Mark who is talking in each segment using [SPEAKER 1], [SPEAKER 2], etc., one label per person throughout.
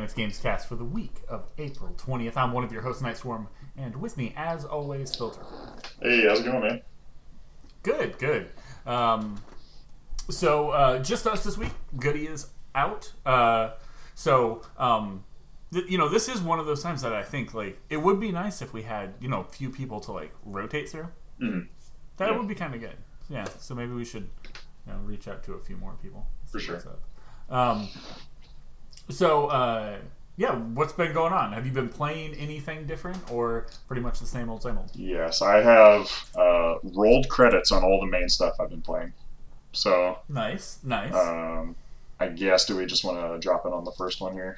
[SPEAKER 1] Dynamics Games cast for the week of April 20th. I'm one of your hosts, Night Swarm, and with me, as always, Filter.
[SPEAKER 2] Hey, how's it going, man?
[SPEAKER 1] Good, good. Um, so, uh, just us this week. Goody is out. Uh, so, um, th- you know, this is one of those times that I think, like, it would be nice if we had, you know, a few people to, like, rotate through.
[SPEAKER 2] Mhm.
[SPEAKER 1] That
[SPEAKER 2] Yeah.
[SPEAKER 1] would be kind of good. Yeah, so maybe we should, you know, reach out to a few more people.
[SPEAKER 2] For sure.
[SPEAKER 1] Um, so, uh, yeah, what's been going on? Have you been playing anything different or pretty much the same old, same old?
[SPEAKER 2] Yes, I have uh, rolled credits on all the main stuff I've been playing. So,
[SPEAKER 1] Nice, nice.
[SPEAKER 2] um, I guess, do we just want to drop in on the first one here?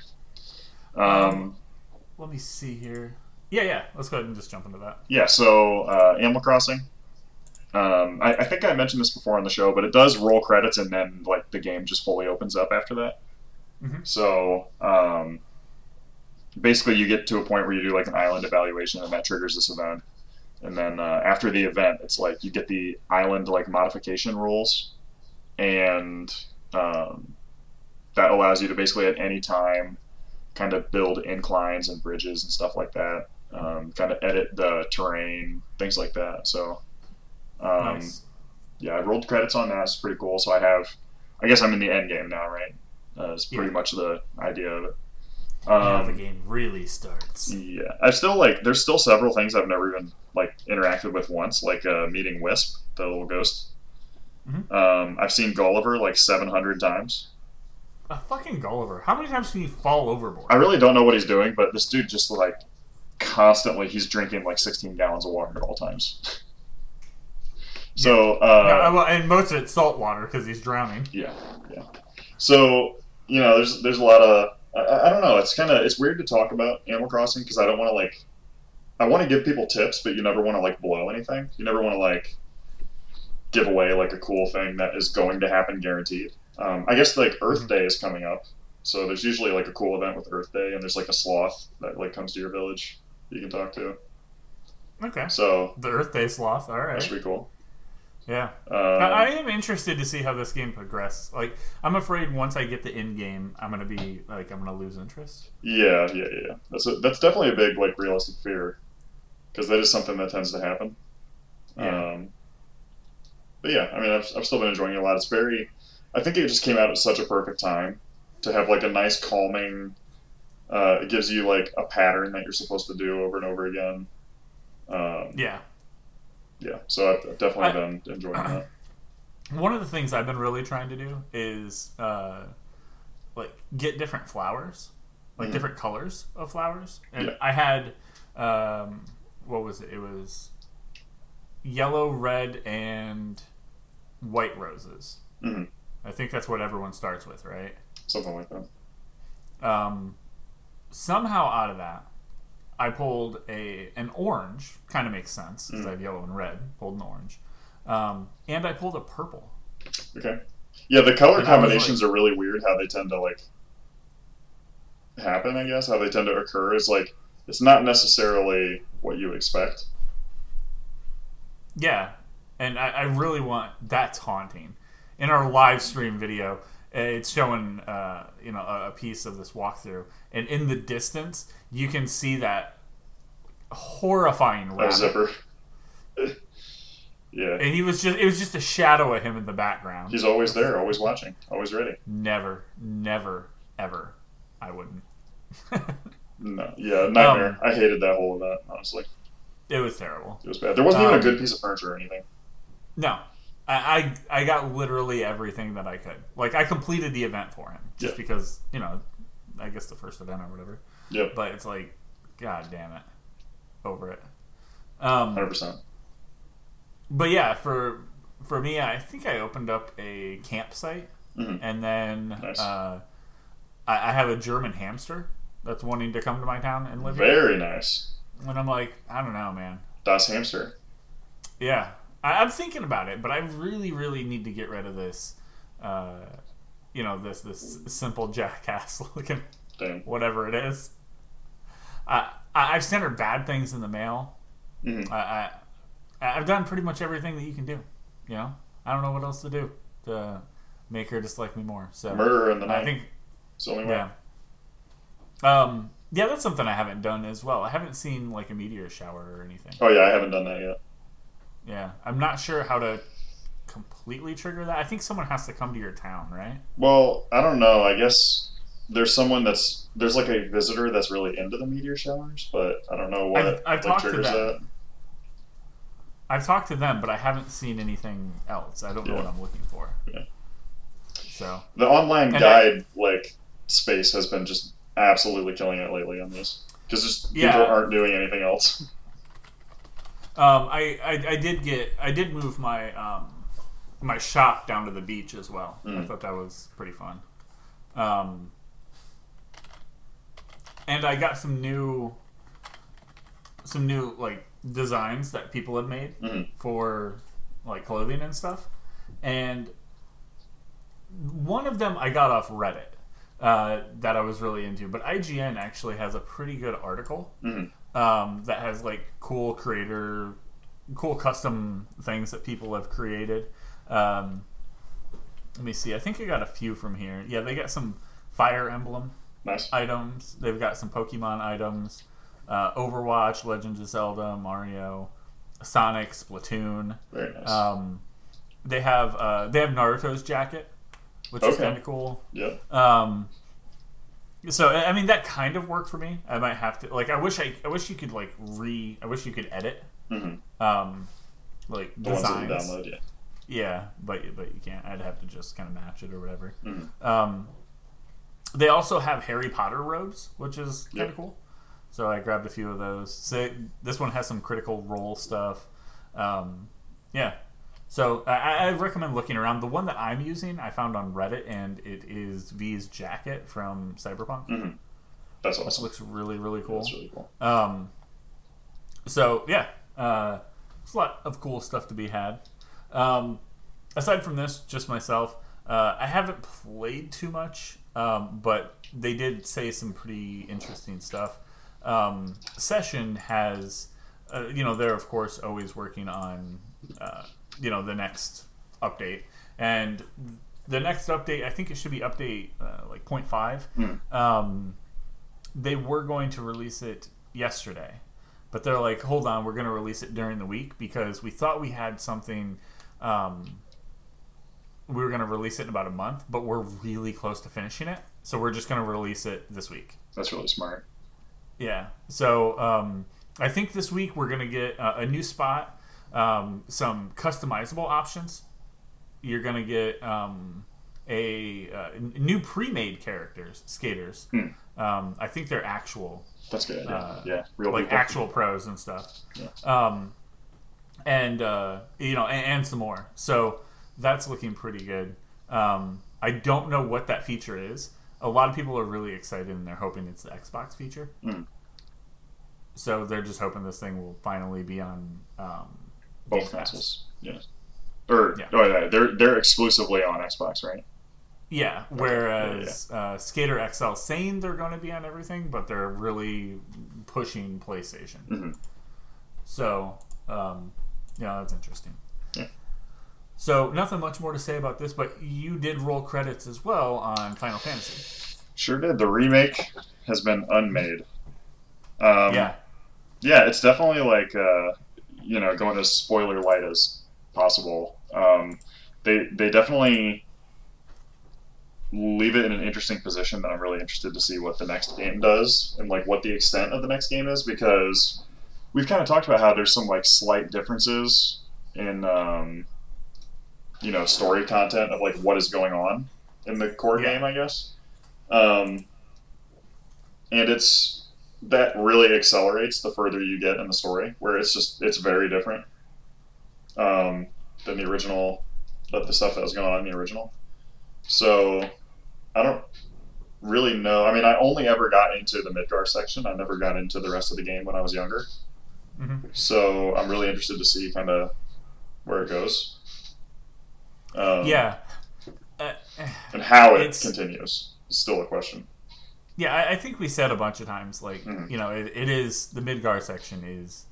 [SPEAKER 2] Um,
[SPEAKER 1] Let me see here. Yeah, yeah, let's go ahead and just jump into that.
[SPEAKER 2] yeah, so uh, Animal Crossing. Um, I, I think I mentioned this before on the show, but it does roll credits and then like the game just fully opens up after that.
[SPEAKER 1] Mhm.
[SPEAKER 2] So um, basically, you get to a point where you do like an island evaluation, and that triggers this event. And then uh, after the event, it's like you get the island like modification rules, and um, that allows you to basically at any time kind of build inclines and bridges and stuff like that. Um, kind of edit the terrain, things like that. So, um,
[SPEAKER 1] nice.
[SPEAKER 2] yeah, I rolled credits on that. It's pretty cool. So I have, I guess I'm in the end game now, right? Uh, it's pretty
[SPEAKER 1] Yeah.
[SPEAKER 2] much the idea of it.
[SPEAKER 1] now the
[SPEAKER 2] Um,
[SPEAKER 1] game really starts.
[SPEAKER 2] yeah, I still like. There's still several things I've never even like interacted with once, like uh, meeting Wisp, the little ghost.
[SPEAKER 1] Mhm.
[SPEAKER 2] Um, I've seen Gulliver like 700 times.
[SPEAKER 1] A fucking Gulliver. How many times can you fall overboard?
[SPEAKER 2] I really don't know what he's doing, but this dude just like constantly he's drinking like 16 gallons of water at all times. so uh,
[SPEAKER 1] Yeah, well, and most of it's salt water because he's drowning.
[SPEAKER 2] Yeah, yeah. So you know, there's there's a lot of I, I don't know. It's kind of it's weird to talk about Animal Crossing because I don't want to like I want to give people tips, but you never want to like blow anything. You never want to like give away like a cool thing that is going to happen guaranteed. Um, I guess like Earth
[SPEAKER 1] Mhm.
[SPEAKER 2] Day is coming up, so there's usually like a cool event with Earth Day, and there's like a sloth that like comes to your village you can talk to.
[SPEAKER 1] Okay.
[SPEAKER 2] So
[SPEAKER 1] The Earth Day sloth. All right.
[SPEAKER 2] that's
[SPEAKER 1] right.
[SPEAKER 2] pretty cool.
[SPEAKER 1] Yeah.
[SPEAKER 2] Um,
[SPEAKER 1] I, I am interested to see how this game progresses. Like, I'm afraid once I get the end game, I'm gonna be like, I'm gonna lose interest.
[SPEAKER 2] Yeah, yeah, yeah. yeah. That's a, that's definitely a big like realistic fear, because that is something that tends to happen.
[SPEAKER 1] Yeah.
[SPEAKER 2] Um, but yeah, I mean, I've, I've still been enjoying it a lot. It's very, I think it just came out at such a perfect time to have like a nice calming. Uh, it gives you like a pattern that you're supposed to do over and over again. Um,
[SPEAKER 1] Yeah.
[SPEAKER 2] Yeah, so I've, definitely
[SPEAKER 1] I-
[SPEAKER 2] been enjoying that.
[SPEAKER 1] One of the things I've been really trying to do is uh, like get different flowers, like
[SPEAKER 2] Mhm.
[SPEAKER 1] different colors of flowers. And
[SPEAKER 2] Yeah.
[SPEAKER 1] I had um, what was it? It was yellow, red, and white roses.
[SPEAKER 2] Mhm.
[SPEAKER 1] I think that's what everyone starts with, right?
[SPEAKER 2] Something like that.
[SPEAKER 1] Um, somehow out of that, I pulled a an orange. Kind of makes sense because I have yellow and red. Pulled an orange, um, and I pulled a purple.
[SPEAKER 2] Okay. Yeah, the color
[SPEAKER 1] And
[SPEAKER 2] combinations are really weird. How they tend to like happen. I guess how they tend to occur is like it's not necessarily what you expect.
[SPEAKER 1] Yeah, and I, I really want that's haunting. In our live stream video, it's showing uh, you know a, a piece of this walkthrough, and in the distance you can see that horrifying rabbit.
[SPEAKER 2] zipper. yeah,
[SPEAKER 1] And he was just it was just a shadow of him in the background.
[SPEAKER 2] he's always there, always watching, always ready.
[SPEAKER 1] Never, never, ever. I wouldn't.
[SPEAKER 2] No, yeah, nightmare.
[SPEAKER 1] Um,
[SPEAKER 2] I hated that whole event. Honestly,
[SPEAKER 1] it was terrible.
[SPEAKER 2] it was bad. There wasn't even
[SPEAKER 1] Um,
[SPEAKER 2] a good piece of furniture or anything.
[SPEAKER 1] No, I, I I got literally everything that I could. Like I completed the event for him just
[SPEAKER 2] Yeah.
[SPEAKER 1] because you know, I guess the first event or whatever.
[SPEAKER 2] Yep,
[SPEAKER 1] But it's like, god damn it, over it. Um,
[SPEAKER 2] hundred percent.
[SPEAKER 1] but yeah, for for me, I think I opened up a campsite,
[SPEAKER 2] Mhm.
[SPEAKER 1] and then
[SPEAKER 2] Nice.
[SPEAKER 1] uh, I, I have a German hamster that's wanting to come to my town and live here.
[SPEAKER 2] Very nice.
[SPEAKER 1] And I'm like, I don't know, man.
[SPEAKER 2] Das Hamster.
[SPEAKER 1] Yeah, I, I'm thinking about it, but I really, really need to get rid of this. Uh, you know, this this simple jackass looking
[SPEAKER 2] Damn.
[SPEAKER 1] whatever it is. I, I I've sent her bad things in the mail.
[SPEAKER 2] Mhm.
[SPEAKER 1] I, I I've done pretty much everything that you can do. You know, I don't know what else to do to make her dislike me more. So
[SPEAKER 2] Murder in the night.
[SPEAKER 1] I think
[SPEAKER 2] it's the only way.
[SPEAKER 1] yeah. Um, yeah, that's something I haven't done as well. I haven't seen like a meteor shower or anything.
[SPEAKER 2] Oh yeah, I haven't done that yet.
[SPEAKER 1] Yeah, I'm not sure how to completely trigger that. I think someone has to come to your town, right?
[SPEAKER 2] Well, I don't know. I guess there's someone that's there's like a visitor that's really into the meteor showers, but I don't know what
[SPEAKER 1] I've- I've
[SPEAKER 2] like,
[SPEAKER 1] talked to
[SPEAKER 2] triggers
[SPEAKER 1] them.
[SPEAKER 2] that.
[SPEAKER 1] I've talked to them, but I haven't seen anything else. I don't know what I'm looking for.
[SPEAKER 2] Yeah.
[SPEAKER 1] So
[SPEAKER 2] The online
[SPEAKER 1] And I-
[SPEAKER 2] guide like space has been just absolutely killing it lately on this because just
[SPEAKER 1] Yeah.
[SPEAKER 2] people aren't doing anything else.
[SPEAKER 1] Um, I, I I did get I did move my um, my shop down to the beach as well. I
[SPEAKER 2] Mm.
[SPEAKER 1] thought that was pretty fun. Um, and I got some new some new like designs that people have made
[SPEAKER 2] Mhm.
[SPEAKER 1] for like clothing and stuff. And one of them I got off Reddit uh, that I was really into, but IGN actually has a pretty good article
[SPEAKER 2] Mhm.
[SPEAKER 1] Um, that has like cool creator, cool custom things that people have created. Um, let me see. I think I got a few from here. Yeah, they got some Fire Emblem
[SPEAKER 2] Nice.
[SPEAKER 1] items. They've got some Pokemon items. Uh, Overwatch, Legends of Zelda, Mario, Sonic, Splatoon.
[SPEAKER 2] Very nice.
[SPEAKER 1] Um, they have uh, they have Naruto's jacket, which is kind of cool.
[SPEAKER 2] yeah.
[SPEAKER 1] Um, so I mean that kind of worked for me. I might have to like I wish I I wish you could like re I wish you could edit
[SPEAKER 2] hmm
[SPEAKER 1] um like
[SPEAKER 2] The ones that you
[SPEAKER 1] designs.
[SPEAKER 2] download, yeah.
[SPEAKER 1] Yeah, but but you can't. I'd have to just kind of match it or whatever.
[SPEAKER 2] Mhm.
[SPEAKER 1] Um, they also have Harry Potter robes, which is kind of
[SPEAKER 2] Yep.
[SPEAKER 1] cool. So I grabbed a few of those. So this one has some critical role stuff. Um, yeah. So I, I recommend looking around. The one that I'm using, I found on Reddit, and it is V's jacket from Cyberpunk.
[SPEAKER 2] hmm That's awesome.
[SPEAKER 1] looks really really cool.
[SPEAKER 2] That's really cool.
[SPEAKER 1] Um, so yeah, uh, there's a lot of cool stuff to be had. Um, aside from this, just myself, uh, I haven't played too much, um, but they did say some pretty interesting stuff. Um, Session has, uh, you know, they're of course always working on, uh, you know, the next update, and the next update, I think it should be update uh, like 0.5.
[SPEAKER 2] Mm.
[SPEAKER 1] Um, they were going to release it yesterday, but they're like, hold on, we're going to release it during the week because we thought we had something. Um, we were going to release it in about a month, but we're really close to finishing it, so we're just going to release it this week.
[SPEAKER 2] That's really smart.
[SPEAKER 1] Yeah. So um, I think this week we're gonna get uh, a new spot, um, some customizable options. You're gonna get um, a uh, new pre-made characters, skaters.
[SPEAKER 2] Hmm.
[SPEAKER 1] Um, I think they're actual,
[SPEAKER 2] That's good. Yeah.
[SPEAKER 1] Uh,
[SPEAKER 2] yeah. Real
[SPEAKER 1] like
[SPEAKER 2] people.
[SPEAKER 1] actual pros and stuff.
[SPEAKER 2] Yeah.
[SPEAKER 1] Um, and uh, you know, and, and some more. So that's looking pretty good. Um, I don't know what that feature is. A lot of people are really excited and they're hoping it's the Xbox feature.
[SPEAKER 2] Mm.
[SPEAKER 1] So they're just hoping this thing will finally be on um,
[SPEAKER 2] Both
[SPEAKER 1] Pass.
[SPEAKER 2] consoles. Yeah. Or
[SPEAKER 1] Yeah.
[SPEAKER 2] oh yeah, they're they're exclusively on Xbox, right?
[SPEAKER 1] Yeah. Whereas Uh, Skater XL saying they're going to be on everything, but they're really pushing PlayStation.
[SPEAKER 2] hmm
[SPEAKER 1] So, um, yeah, that's interesting.
[SPEAKER 2] Yeah.
[SPEAKER 1] So, nothing much more to say about this, but you did roll credits as well on Final Fantasy.
[SPEAKER 2] Sure did. The remake has been unmade. Um,
[SPEAKER 1] yeah.
[SPEAKER 2] yeah, it's definitely like uh, you know going as spoiler light as possible. Um, they they definitely leave it in an interesting position that I'm really interested to see what the next game does and like what the extent of the next game is because we've kind of talked about how there's some like slight differences in um, you know story content of like what is going on in the core
[SPEAKER 1] Yeah.
[SPEAKER 2] game, I guess. Um, and it's that really accelerates the further you get in the story, where it's just it's very different um, than the original, of the stuff that was going on in the original. So I don't really know. I mean, I only ever got into the Midgar section. I never got into the rest of the game when I was younger.
[SPEAKER 1] hmm
[SPEAKER 2] So I'm really interested to see kind of where it goes. Um,
[SPEAKER 1] Yeah. Uh,
[SPEAKER 2] and how it continues is still a question.
[SPEAKER 1] Yeah, I, I think we said a bunch of times, like,
[SPEAKER 2] Mhm.
[SPEAKER 1] you know, it, it is, the Midgar section is,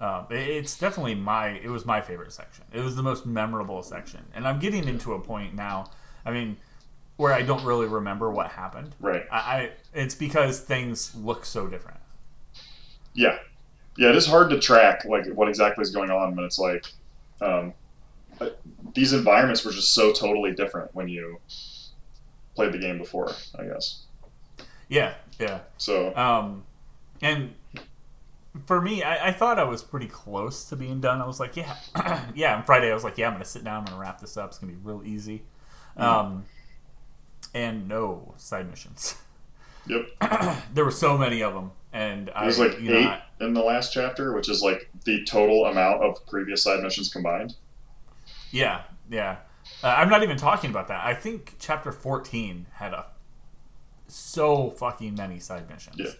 [SPEAKER 1] um, it- it's definitely my, it was my favorite section. It was the most memorable section. And I'm getting into a point now, I mean, where I don't really remember what happened.
[SPEAKER 2] Right.
[SPEAKER 1] I, I it's because things look so different.
[SPEAKER 2] Yeah, yeah. It is hard to track like what exactly is going on when it's like um, uh, these environments were just so totally different when you played the game before. I guess.
[SPEAKER 1] Yeah, yeah.
[SPEAKER 2] So
[SPEAKER 1] Um, and for me, I, I thought I was pretty close to being done. I was like, yeah, yeah. On Friday, I was like, yeah, I'm gonna sit down, I'm gonna wrap this up. It's gonna be real easy. Um, and no side missions.
[SPEAKER 2] yep.
[SPEAKER 1] there were so many of them, and I
[SPEAKER 2] There's like
[SPEAKER 1] you know,
[SPEAKER 2] eight
[SPEAKER 1] I-
[SPEAKER 2] in the last chapter, which is like the total amount of previous side missions combined.
[SPEAKER 1] yeah, yeah. Uh, I'm not even talking about that. I think chapter 14 had a so fucking many side missions.
[SPEAKER 2] Yeah.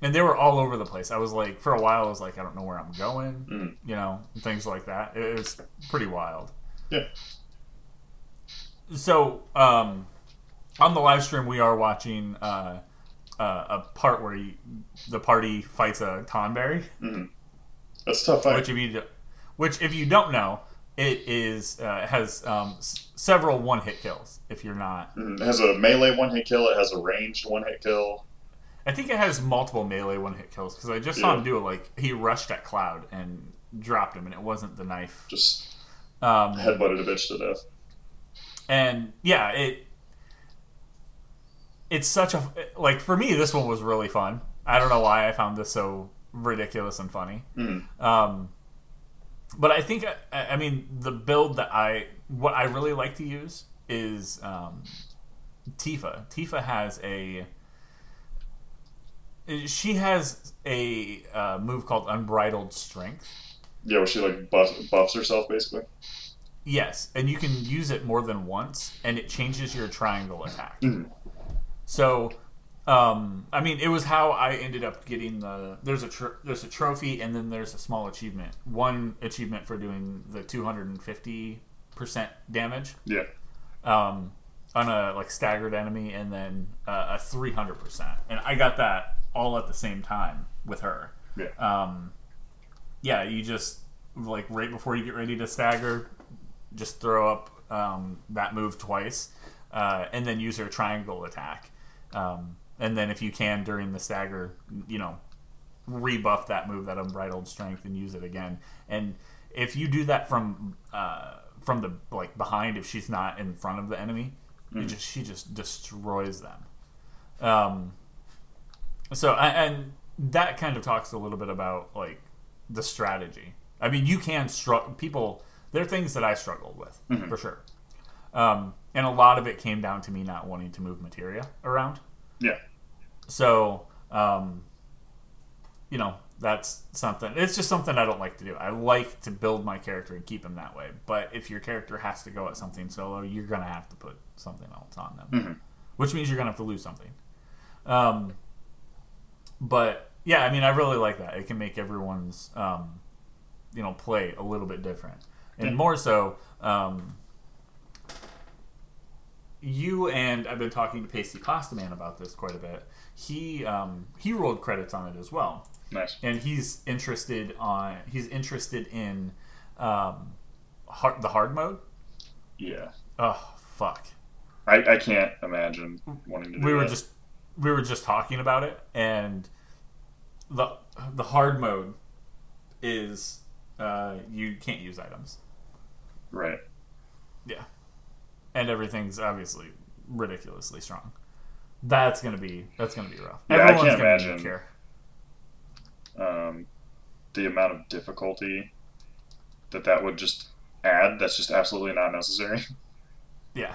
[SPEAKER 1] And they were all over the place. I was like, for a while, I was like, I don't know where I'm going,
[SPEAKER 2] Mm.
[SPEAKER 1] you know, things like that. It was pretty wild.
[SPEAKER 2] Yeah.
[SPEAKER 1] So, um, on the live stream, we are watching uh, uh, a part where you, the party fights a Tonberry.
[SPEAKER 2] That's a tough fight.
[SPEAKER 1] Which if you, which if you don't know, it is uh, has um, s- several one hit kills. If you're not,
[SPEAKER 2] Mhm. It has a melee one hit kill. It has a ranged one hit kill.
[SPEAKER 1] I think it has multiple melee one hit kills because I just saw him do it. Like he rushed at Cloud and dropped him, and it wasn't the knife.
[SPEAKER 2] Just
[SPEAKER 1] Um,
[SPEAKER 2] headbutted a bitch to death.
[SPEAKER 1] and yeah, it it's such a like for me. This one was really fun. I don't know why I found this so ridiculous and funny.
[SPEAKER 2] Mhm.
[SPEAKER 1] Um, but I think I, I mean the build that I what I really like to use is um, Tifa. Tifa has a she has a uh, move called Unbridled Strength.
[SPEAKER 2] Yeah, where she like buff, buffs herself basically.
[SPEAKER 1] Yes, and you can use it more than once, and it changes your triangle attack.
[SPEAKER 2] Mhm.
[SPEAKER 1] So, um, I mean, it was how I ended up getting the. There's a tr- there's a trophy, and then there's a small achievement. One achievement for doing the 250 percent damage
[SPEAKER 2] Yeah.
[SPEAKER 1] um, on a like staggered enemy, and then uh, a 300 percent. And I got that all at the same time with her.
[SPEAKER 2] Yeah.
[SPEAKER 1] Um, yeah, you just like right before you get ready to stagger, just throw up um, that move twice, uh, and then use your triangle attack. And then if you can during the stagger, you know, rebuff that move, that unbridled strength, and use it again. And if you do that from uh, from the like behind, if she's not in front of the enemy, you just she just destroys them. Um, so and that kind of talks a little bit about like the strategy. I mean, you can struggle. People, there are things that I struggled with for sure, um, and a lot of it came down to me not wanting to move materia around.
[SPEAKER 2] Yeah.
[SPEAKER 1] So, um, you know, that's something. It's just something I don't like to do. I like to build my character and keep him that way. But if your character has to go at something solo, you're gonna have to put something else on them,
[SPEAKER 2] Mhm.
[SPEAKER 1] which means you're gonna have to lose something. Um, but yeah, I mean, I really like that. It can make everyone's um, you know play a little bit different, and
[SPEAKER 2] Yeah.
[SPEAKER 1] more so. Um, you and I've been talking to Pasty Pasta Man about this quite a bit. He um, he rolled credits on it as well,
[SPEAKER 2] Nice.
[SPEAKER 1] and he's interested on he's interested in um, hard, the hard mode.
[SPEAKER 2] Yeah.
[SPEAKER 1] Oh fuck!
[SPEAKER 2] I, I can't imagine wanting to do
[SPEAKER 1] we were
[SPEAKER 2] that.
[SPEAKER 1] just we were just talking about it, and the the hard mode is uh, you can't use items.
[SPEAKER 2] right.
[SPEAKER 1] Yeah, and everything's obviously ridiculously strong. That's gonna be that's gonna be rough.
[SPEAKER 2] Yeah, I
[SPEAKER 1] Everyone's
[SPEAKER 2] can't
[SPEAKER 1] gonna
[SPEAKER 2] imagine. Um, the amount of difficulty that that would just add, that's just absolutely not necessary.
[SPEAKER 1] Yeah.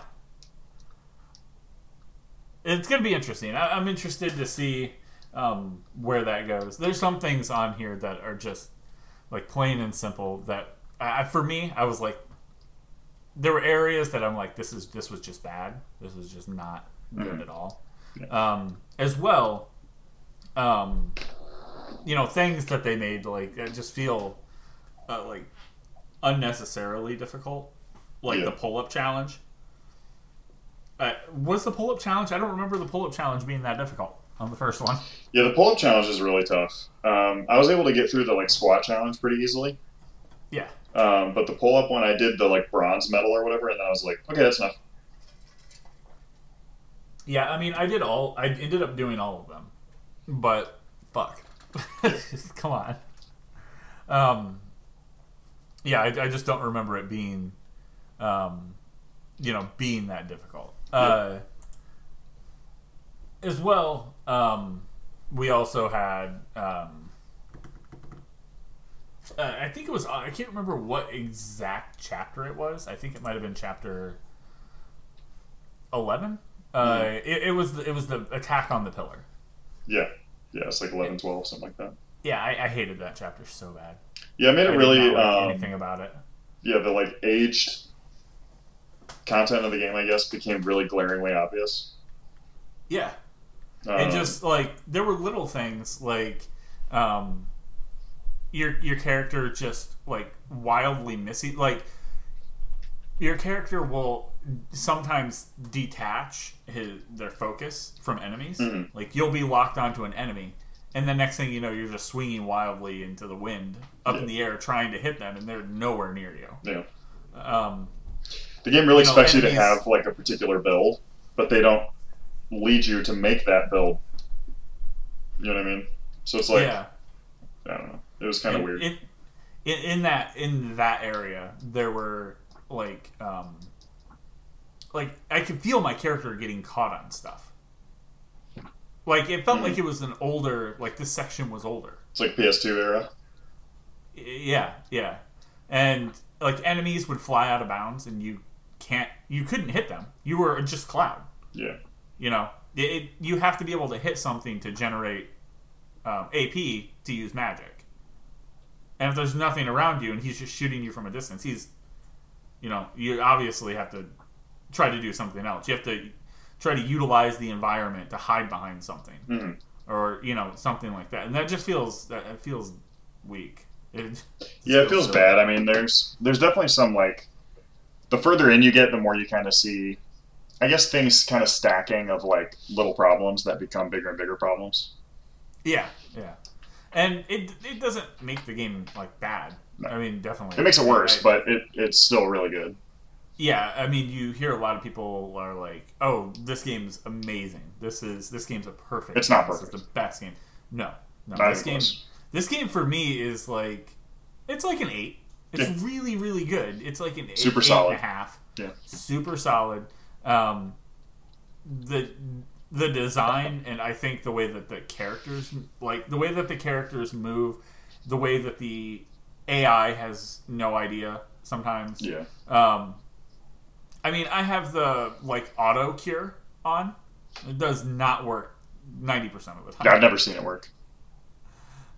[SPEAKER 1] It's going to be interesting. I, I'm interested to see um, where that goes. There's some things on here that are just like plain and simple that I, for me, I was like, there were areas that I'm like, this is this was just bad. This was just not good
[SPEAKER 2] Mhm.
[SPEAKER 1] at all. Um, as well, um, you know, things that they made like just feel uh, like unnecessarily difficult, like
[SPEAKER 2] Yeah.
[SPEAKER 1] the pull up challenge. Uh, was the pull up challenge? I don't remember the pull up challenge being that difficult on the first one.
[SPEAKER 2] Yeah, the pull-up challenge is really tough. Um, I was able to get through the like squat challenge pretty easily,
[SPEAKER 1] Yeah,
[SPEAKER 2] um, but the pull-up one, I did the like bronze medal or whatever, and then I was like, okay, that's enough.
[SPEAKER 1] Yeah, I mean, I did all. I ended up doing all of them, but fuck, come on. Um, yeah, I, I just don't remember it being, um, you know, being that difficult. Uh, as well, um, we also had. Um, uh, I think it was. I can't remember what exact chapter it was. I think it might have been chapter eleven. Uh, it, it was the, it was the attack on the pillar.
[SPEAKER 2] Yeah, yeah, it's like 11, 12, something like that.
[SPEAKER 1] Yeah, I, I hated that chapter so bad.
[SPEAKER 2] Yeah, I made
[SPEAKER 1] I
[SPEAKER 2] it
[SPEAKER 1] did
[SPEAKER 2] really.
[SPEAKER 1] like
[SPEAKER 2] Um,
[SPEAKER 1] anything about it.
[SPEAKER 2] yeah, the like aged content of the game, I guess, became really glaringly obvious.
[SPEAKER 1] Yeah,
[SPEAKER 2] Um,
[SPEAKER 1] and just like there were little things like um your your character just like wildly missing like your character will sometimes detach his their focus from enemies
[SPEAKER 2] Mhm.
[SPEAKER 1] like you'll be locked onto an enemy and the next thing you know you're just swinging wildly into the wind up in the air trying to hit them and they're nowhere near you
[SPEAKER 2] yeah,
[SPEAKER 1] um
[SPEAKER 2] the game really
[SPEAKER 1] you know,
[SPEAKER 2] expects you to have like a particular build, but they don't lead you to make that build. You know what I mean? So it's like
[SPEAKER 1] yeah
[SPEAKER 2] I don't know. It was kind of weird.
[SPEAKER 1] In, that in that area, there were like um, like I could feel my character getting caught on stuff. Like it felt
[SPEAKER 2] Mhm.
[SPEAKER 1] like it was an older, like this section was older.
[SPEAKER 2] It's like PS2 era.
[SPEAKER 1] Yeah, yeah, and like enemies would fly out of bounds, and you can't, you couldn't hit them. You were just cloud.
[SPEAKER 2] Yeah,
[SPEAKER 1] You know, it, it, you have to be able to hit something to generate um, AP to use magic. And if there's nothing around you and he's just shooting you from a distance, he's, you know, you obviously have to try to do something else. You have to try to utilize the environment to hide behind something,
[SPEAKER 2] Mhm.
[SPEAKER 1] or you know, something like that. And that just feels that it feels weak. It,
[SPEAKER 2] yeah, it feels bad. I mean, there's there's definitely some like the further in you get, the more you kind of see. I guess things kind of stacking of like little problems that become bigger and bigger problems.
[SPEAKER 1] Yeah, yeah. And it it doesn't make the game like bad.
[SPEAKER 2] No.
[SPEAKER 1] I mean, definitely.
[SPEAKER 2] It makes it worse,
[SPEAKER 1] I-
[SPEAKER 2] but it, it's still really good.
[SPEAKER 1] Yeah, I mean, you hear a lot of people are like, "Oh, this game's amazing. This is this game's a perfect.
[SPEAKER 2] It's not perfect.
[SPEAKER 1] This is the best game." No, no.
[SPEAKER 2] Not
[SPEAKER 1] this game,
[SPEAKER 2] close.
[SPEAKER 1] this game for me is like, it's like an eight. It's
[SPEAKER 2] Yeah.
[SPEAKER 1] really, really good. It's like an eight,
[SPEAKER 2] Super
[SPEAKER 1] eight
[SPEAKER 2] solid.
[SPEAKER 1] and a half.
[SPEAKER 2] Yeah.
[SPEAKER 1] super solid. Um, the the design and I think the way that the characters like the way that the characters move, the way that the AI has no idea sometimes.
[SPEAKER 2] Yeah,
[SPEAKER 1] Um, I mean, I have the like auto cure on. It does not work ninety percent of the time.
[SPEAKER 2] yeah I've never seen it work.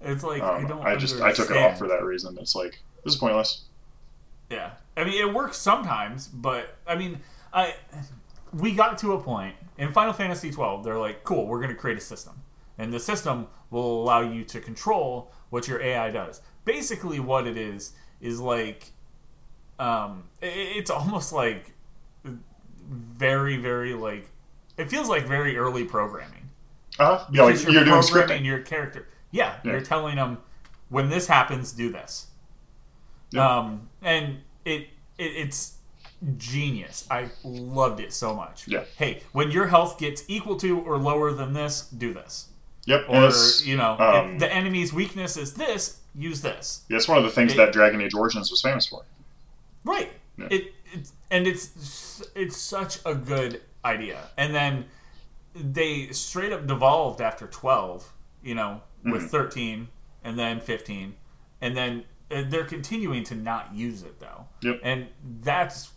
[SPEAKER 1] It's like I
[SPEAKER 2] Um,
[SPEAKER 1] don't.
[SPEAKER 2] I just I took it off for that reason. It's like this is pointless.
[SPEAKER 1] Yeah, I mean it works sometimes, but I mean I we got to a point in Final Fantasy twelve. They're like, cool, we're going to create a system, and the system will allow you to control what your AI does. Basically, what it is is like, um, it's almost like very, very like it feels like very early programming.
[SPEAKER 2] Uh huh. Yeah, like
[SPEAKER 1] Because
[SPEAKER 2] you're doing
[SPEAKER 1] programming
[SPEAKER 2] scripting.
[SPEAKER 1] your character. Yeah,
[SPEAKER 2] Yeah.
[SPEAKER 1] you're telling them when this happens, do this.
[SPEAKER 2] Yeah.
[SPEAKER 1] Um, and it, it it's genius. I loved it so much.
[SPEAKER 2] Yeah.
[SPEAKER 1] Hey, when your health gets equal to or lower than this, do this.
[SPEAKER 2] Yep.
[SPEAKER 1] Or you know,
[SPEAKER 2] um,
[SPEAKER 1] if the enemy's weakness is this, use this.
[SPEAKER 2] that's one of the things
[SPEAKER 1] it-
[SPEAKER 2] that Dragon Age Origins was famous for.
[SPEAKER 1] Right.
[SPEAKER 2] Yeah.
[SPEAKER 1] It it's and it's it's such a good idea. And then they straight up devolved after 12, you know, with
[SPEAKER 2] Mhm.
[SPEAKER 1] 13 and then 15 and then they're continuing to not use it though.
[SPEAKER 2] Yep.
[SPEAKER 1] And that's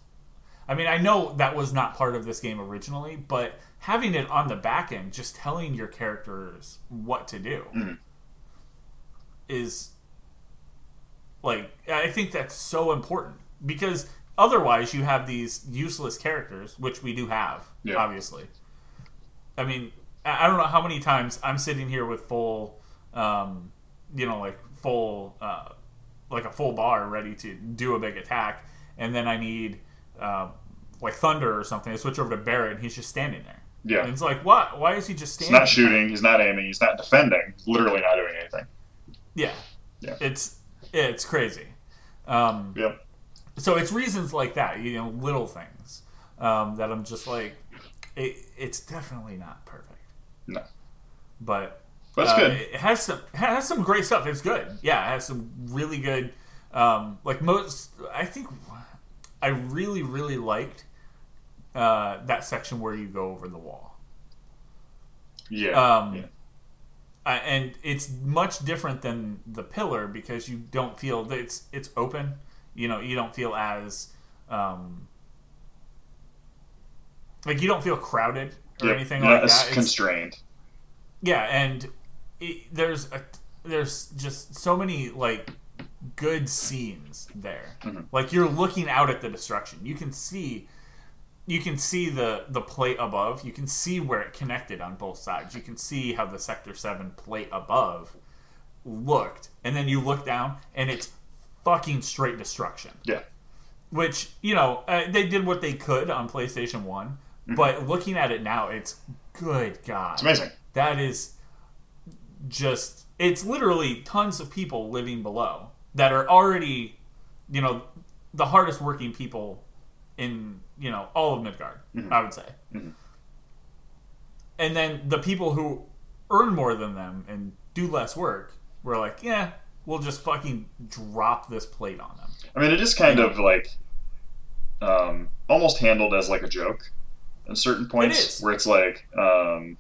[SPEAKER 1] I mean, I know that was not part of this game originally, but having it on the back end, just telling your characters what to do,
[SPEAKER 2] Mhm.
[SPEAKER 1] is like I think that's so important because otherwise you have these useless characters, which we do have,
[SPEAKER 2] Yeah.
[SPEAKER 1] obviously. I mean, I I don't know how many times I'm sitting here with full, um, you know, like full, uh, like a full bar ready to do a big attack, and then I need, uh, like thunder or something. I switch over to Barret, and he's just standing there.
[SPEAKER 2] Yeah.
[SPEAKER 1] And it's like, what? Why is he just
[SPEAKER 2] He's
[SPEAKER 1] standing?
[SPEAKER 2] not shooting. He's not aiming. He's not defending. He's literally not doing anything.
[SPEAKER 1] Yeah.
[SPEAKER 2] Yeah.
[SPEAKER 1] It's it's crazy. Um,
[SPEAKER 2] Yep.
[SPEAKER 1] so it's reasons like that, you know, little things um, that I'm just like, it, it's definitely not perfect.
[SPEAKER 2] No.
[SPEAKER 1] But
[SPEAKER 2] that's
[SPEAKER 1] uh,
[SPEAKER 2] good.
[SPEAKER 1] It has some it has some great stuff. It's good. Yeah, it has some really good. Um, like most, I think I really really liked uh, that section where you go over the wall.
[SPEAKER 2] Yeah.
[SPEAKER 1] Um,
[SPEAKER 2] yeah.
[SPEAKER 1] Uh, and it's much different than the pillar because you don't feel that it's it's open. You know, you don't feel as um, like you don't feel crowded or
[SPEAKER 2] Yep.
[SPEAKER 1] anything
[SPEAKER 2] Not
[SPEAKER 1] like
[SPEAKER 2] as
[SPEAKER 1] that. It's-
[SPEAKER 2] constrained.
[SPEAKER 1] yeah, and it, there's a, there's just so many like good scenes there.
[SPEAKER 2] Mhm.
[SPEAKER 1] Like you're looking out at the destruction. You can see you can see the the plate above. You can see where it connected on both sides. You can see how the sector 7 plate above looked. And then you look down and it's fucking straight destruction
[SPEAKER 2] Yeah.
[SPEAKER 1] which you know uh, they did what they could on PlayStation One, but looking at it now, it's good God,
[SPEAKER 2] It's amazing.
[SPEAKER 1] that is just it's literally tons of people living below that are already, you know, the hardest working people in you know all of Midgard. I would say,
[SPEAKER 2] Mhm.
[SPEAKER 1] and then the people who earn more than them and do less work were like, yeah, we'll just fucking drop this plate on them.
[SPEAKER 2] I mean, it is kind of like um, almost handled as like a joke at certain points, where it's like, um,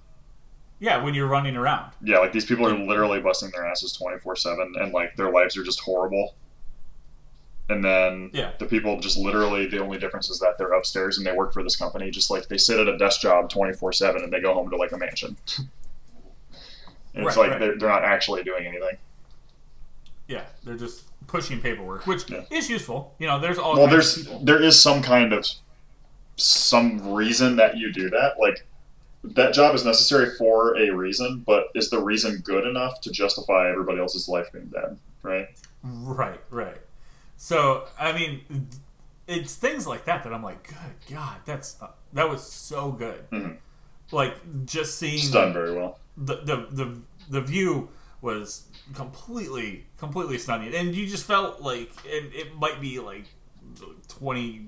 [SPEAKER 1] Yeah, when you're running around.
[SPEAKER 2] yeah, like these people are literally busting their asses twenty four seven, and like their lives are just horrible. And then
[SPEAKER 1] Yeah.
[SPEAKER 2] the people just literally the only difference is that they're upstairs and they work for this company. Just like they sit at a desk job twenty four seven and they go home to like a mansion. And it's like
[SPEAKER 1] right.
[SPEAKER 2] they're, they're not actually doing anything.
[SPEAKER 1] Yeah, they're just pushing paperwork, which
[SPEAKER 2] Yeah.
[SPEAKER 1] is useful. You know, there's all
[SPEAKER 2] well there's there is some kind of some reason that you do that like that job is necessary for a reason but is the reason good enough to justify everybody else's life being bad right
[SPEAKER 1] Right, right. So, I mean, it's things like that that I'm like, good God, that's that was so good.
[SPEAKER 2] Mhm.
[SPEAKER 1] Like just seeing
[SPEAKER 2] it's done very well
[SPEAKER 1] the, the the the view was completely completely stunning, and you just felt like and it might be like twenty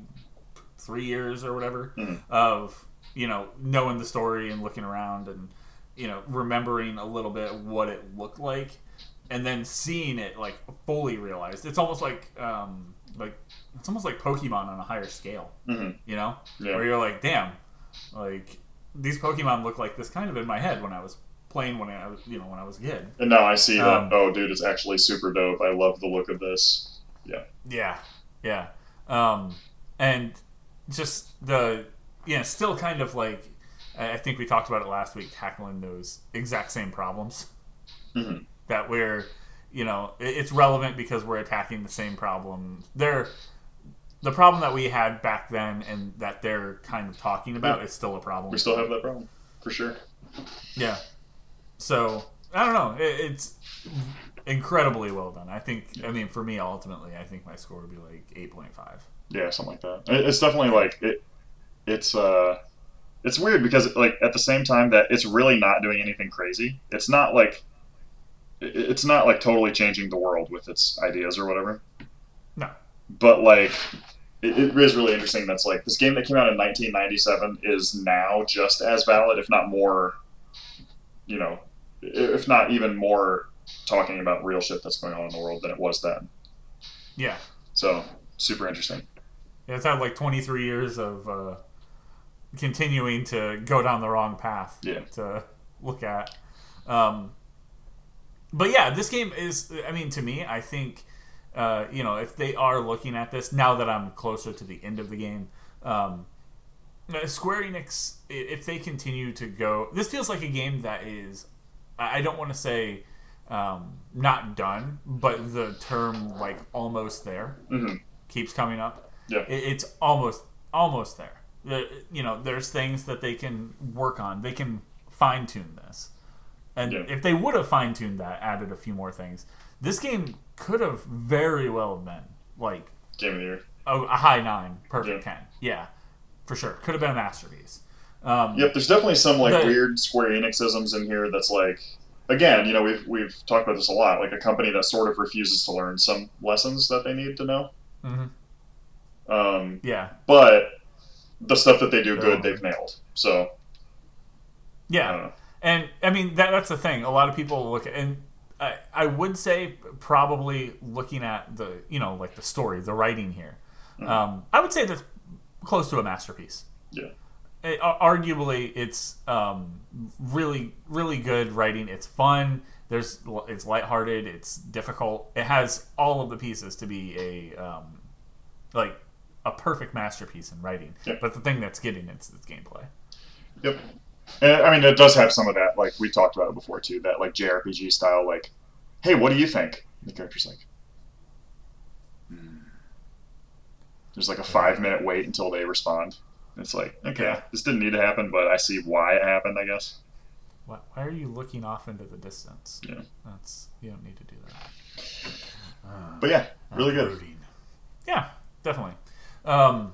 [SPEAKER 1] three years or whatever
[SPEAKER 2] Mhm.
[SPEAKER 1] of you know knowing the story and looking around and you know remembering a little bit what it looked like and then seeing it like fully realized. It's almost like um like it's almost like pokemon on a higher scale
[SPEAKER 2] hmm
[SPEAKER 1] you know?
[SPEAKER 2] Yeah.
[SPEAKER 1] where you're like damn like these pokemon look like this kind of in my head when i was playing when i was you know when i was a kid.
[SPEAKER 2] And now i see
[SPEAKER 1] Um,
[SPEAKER 2] that oh dude it's actually super dope. I love the look of this.
[SPEAKER 1] Yeah. Yeah, yeah, um, and just the yeah, still kind of like I think we talked about it last week, tackling those exact same problems
[SPEAKER 2] Mhm.
[SPEAKER 1] that we're you know it's relevant because we're attacking the same problem. They're the problem that we had back then and that they're kind of talking about is still a problem.
[SPEAKER 2] we still have that problem for sure
[SPEAKER 1] Yeah. So I don't know. It, it's incredibly well done. I think. I mean, for me, ultimately, I think my score would be like eight point five.
[SPEAKER 2] yeah something like that It- it's definitely like it it's uh it's weird because like at the same time that it's really not doing anything crazy it's not like it's not like totally changing the world with its ideas or whatever
[SPEAKER 1] No.
[SPEAKER 2] but like it, it is really interesting that's like this game that came out in 1997 is now just as valid if not more you know if not even more talking about real shit that's going on in the world than it was then
[SPEAKER 1] Yeah.
[SPEAKER 2] so super interesting
[SPEAKER 1] Yeah, it's had like 23 years of uh, continuing to go down the wrong path
[SPEAKER 2] Yeah.
[SPEAKER 1] to look at. Um, but yeah, this game is, I mean, to me, I think, uh, you know, if they are looking at this, now that I'm closer to the end of the game, um, uh, Square Enix, if they continue to go, this feels like a game that is, I don't want to say um, not done, but the term like almost there
[SPEAKER 2] hmm
[SPEAKER 1] keeps coming up.
[SPEAKER 2] Yeah.
[SPEAKER 1] It's almost almost there. You know, there's things that they can work on. They can fine tune this, and
[SPEAKER 2] Yeah.
[SPEAKER 1] if they would have fine tuned that, added a few more things, this game could have very well been like
[SPEAKER 2] game of the year
[SPEAKER 1] a, a high nine, perfect
[SPEAKER 2] Yeah.
[SPEAKER 1] ten. Yeah, for sure, could have been a masterpiece. Um,
[SPEAKER 2] Yep, there's definitely some like
[SPEAKER 1] The-
[SPEAKER 2] weird Square Enixisms in here. That's like, again, you know, we've we've talked about this a lot. Like a company that sort of refuses to learn some lessons that they need to know.
[SPEAKER 1] mhm.
[SPEAKER 2] Um,
[SPEAKER 1] Yeah.
[SPEAKER 2] but the stuff that they do good, they've nailed. So
[SPEAKER 1] Yeah,
[SPEAKER 2] Uh,
[SPEAKER 1] and I mean that that's the thing. A lot of people look at, and I, I would say probably looking at the you know like the story, the writing here. Um, I would say that's close to a masterpiece.
[SPEAKER 2] yeah.
[SPEAKER 1] It, ar- arguably, it's um, really really good writing. It's fun. There's it's lighthearted. It's difficult. It has all of the pieces to be a um, like a perfect masterpiece in writing.
[SPEAKER 2] Yeah.
[SPEAKER 1] But the thing that's getting it's its gameplay.
[SPEAKER 2] Yep. And, I mean, it does have some of that, like we talked about it before too, that like JRPG style, like, hey, what do you think? And the character's like, hmm. There's like a five minute wait until they respond. It's like, okay,
[SPEAKER 1] Yeah.
[SPEAKER 2] this didn't need to happen, but I see why it happened, I guess.
[SPEAKER 1] Why, why are you looking off into the distance?
[SPEAKER 2] Yeah.
[SPEAKER 1] That's you don't need to do that.
[SPEAKER 2] But yeah, really good.
[SPEAKER 1] Yeah, definitely. Um,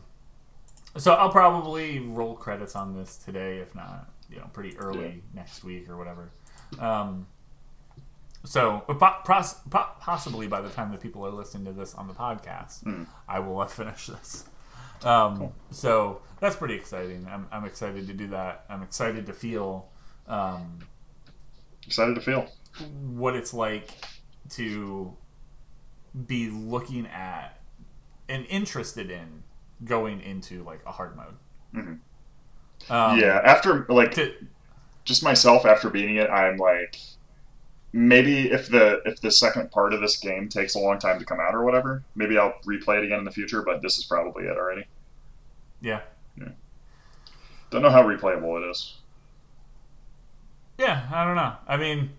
[SPEAKER 1] so I'll probably roll credits on this today, if not, you know, pretty early next week or whatever. Um, so po- pos- po- possibly by the time that people are listening to this on the podcast,
[SPEAKER 2] Hmm.
[SPEAKER 1] I will have finished this. Um, So that's pretty exciting. I'm, I'm excited to do that. I'm excited to feel um,
[SPEAKER 2] Excited to feel.
[SPEAKER 1] what it's like to be looking at and interested in going into like a hard mode.
[SPEAKER 2] Mhm.
[SPEAKER 1] Um,
[SPEAKER 2] yeah, after like
[SPEAKER 1] To,
[SPEAKER 2] just myself after beating it, I'm like, maybe if the if the second part of this game takes a long time to come out or whatever, maybe I'll replay it again in the future. But this is probably it already.
[SPEAKER 1] yeah, Yeah.
[SPEAKER 2] Don't know how replayable it is.
[SPEAKER 1] yeah. I don't know. I mean,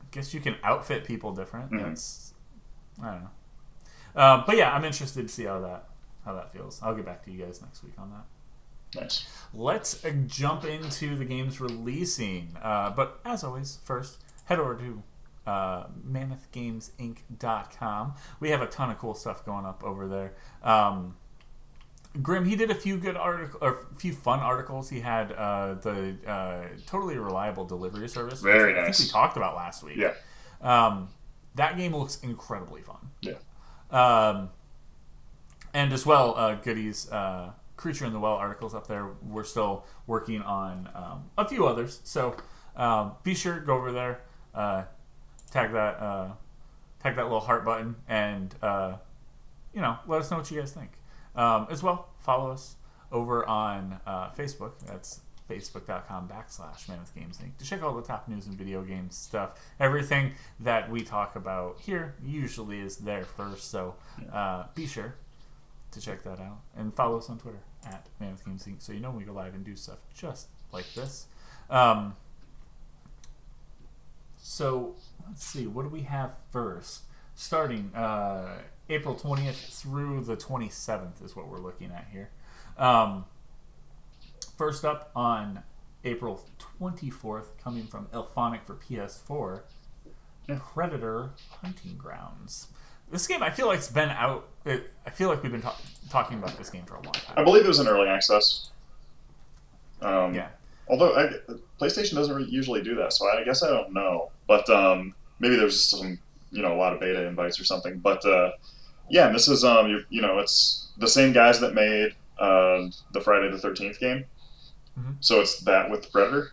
[SPEAKER 1] I guess you can outfit people different.
[SPEAKER 2] Mhm.
[SPEAKER 1] That's I don't know. Uh, but yeah, I'm interested to see how that how that feels. I'll get back to you guys next week on that.
[SPEAKER 2] Nice.
[SPEAKER 1] Let's uh, jump into the games releasing. Uh, but as always, first, head over to uh, mammothgamesinc.com. We have a ton of cool stuff going up over there. Um, Grim, he did a few good article or a few fun articles. He had uh, the uh, totally reliable delivery service.
[SPEAKER 2] Very
[SPEAKER 1] I
[SPEAKER 2] nice.
[SPEAKER 1] think we talked about last week.
[SPEAKER 2] Yeah.
[SPEAKER 1] Um, that game looks incredibly fun.
[SPEAKER 2] Yeah.
[SPEAKER 1] Um, and as well, uh, Goody's uh, Creature in the Well articles up there. We're still working on um, a few others. So um, be sure go over there, uh, tag that uh, tag that little heart button, and uh, you know let us know what you guys think. Um, as well, follow us over on uh, Facebook. That's facebook.com backslash Mammoth Games Inc. to check all the top news and video games stuff. Everything that we talk about here usually is there first, so uh, be sure to check that out. And follow us on Twitter at Mammoth Games Inc. so you know when we go live and do stuff just like this. Um, so let's see, what do we have first? Starting uh, April 20th through the 27th is what we're looking at here. Um, first up on April 24th, coming from IllFonic for PS4,
[SPEAKER 2] Yeah.
[SPEAKER 1] Predator Hunting Grounds. This game, I feel like it's been out. It, I feel like we've been ta- talking about this game for a long time.
[SPEAKER 2] I believe it was in early access. Um,
[SPEAKER 1] Yeah.
[SPEAKER 2] Although I, PlayStation doesn't really usually do that, so I guess I don't know. But um, maybe there's some, you know, a lot of beta invites or something. But uh, yeah, and this is um, you, you know, it's the same guys that made uh, the Friday the Thirteenth game.
[SPEAKER 1] Mhm.
[SPEAKER 2] So it's that with Predator.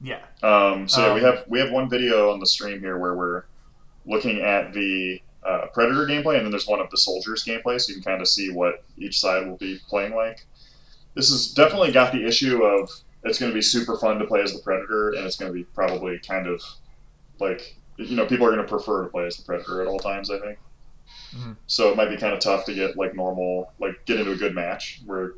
[SPEAKER 1] Yeah.
[SPEAKER 2] Um, so yeah, we
[SPEAKER 1] Um,
[SPEAKER 2] have we have one video on the stream here where we're looking at the uh, Predator gameplay, and then there's one of the soldiers gameplay, so you can kind of see what each side will be playing like. This has definitely got the issue of it's going to be super fun to play as the Predator, and it's going to be probably kind of like you know people are going to prefer to play as the Predator at all times. I think.
[SPEAKER 1] Mhm.
[SPEAKER 2] So it might be kind of tough to get like normal, like get into a good match where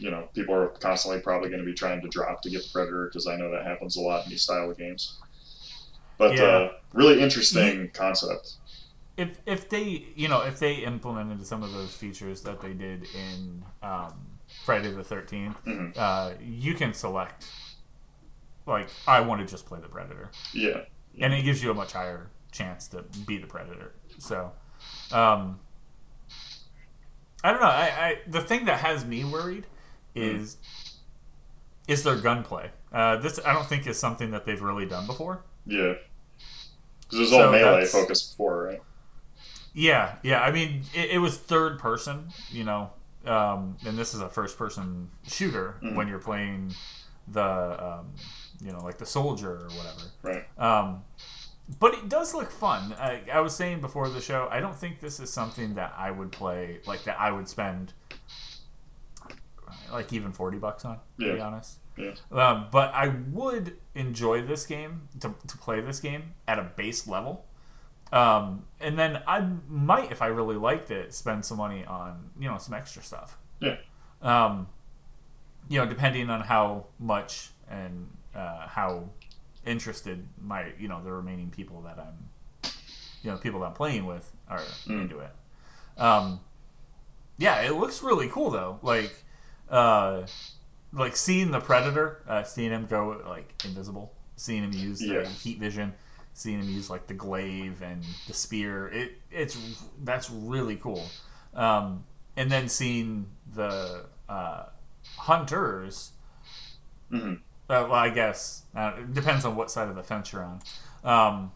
[SPEAKER 2] you know people are constantly probably going to be trying to drop to get the Predator because I know that happens a lot in these style of games. But
[SPEAKER 1] Yeah.
[SPEAKER 2] uh, really interesting concept.
[SPEAKER 1] if if they you know if they implemented some of those features that they did in um, Friday the 13th
[SPEAKER 2] Mhm.
[SPEAKER 1] uh, you can select like I want to just play the Predator,
[SPEAKER 2] Yeah,
[SPEAKER 1] and it gives you a much higher chance to be the Predator. So, um, I don't know. I, I the thing that has me worried is is their gunplay. Uh, this I don't think is something that they've really done before.
[SPEAKER 2] yeah. Because it was
[SPEAKER 1] So
[SPEAKER 2] all melee focused before, right?
[SPEAKER 1] Yeah, yeah. I mean, it, it was third person, you know, um, and this is a first person shooter
[SPEAKER 2] Mhm.
[SPEAKER 1] when you're playing the um, you know like the soldier or whatever.
[SPEAKER 2] Right.
[SPEAKER 1] Um, but it does look fun. I, I was saying before the show, I don't think this is something that I would play like that. I would spend like even forty bucks on. To be honest.
[SPEAKER 2] Yeah.
[SPEAKER 1] Um, but I would enjoy this game to, to play this game at a base level. Um, and then I might, if I really liked it, spend some money on you know some extra stuff.
[SPEAKER 2] Yeah.
[SPEAKER 1] Um, you know, depending on how much and uh, how interested my you know the remaining people that I'm, you know, people that I'm playing with are
[SPEAKER 2] Mm.
[SPEAKER 1] into it. Um, yeah, it looks really cool though. Like, uh, like seeing the predator, uh, seeing him go like invisible, seeing him use
[SPEAKER 2] Yeah.
[SPEAKER 1] the heat vision, seeing him use like the glaive and the spear. It it's that's really cool. Um, and then seeing the uh, hunters.
[SPEAKER 2] hmm
[SPEAKER 1] Uh, well, I guess uh, it depends on what side of the fence you're on. Um,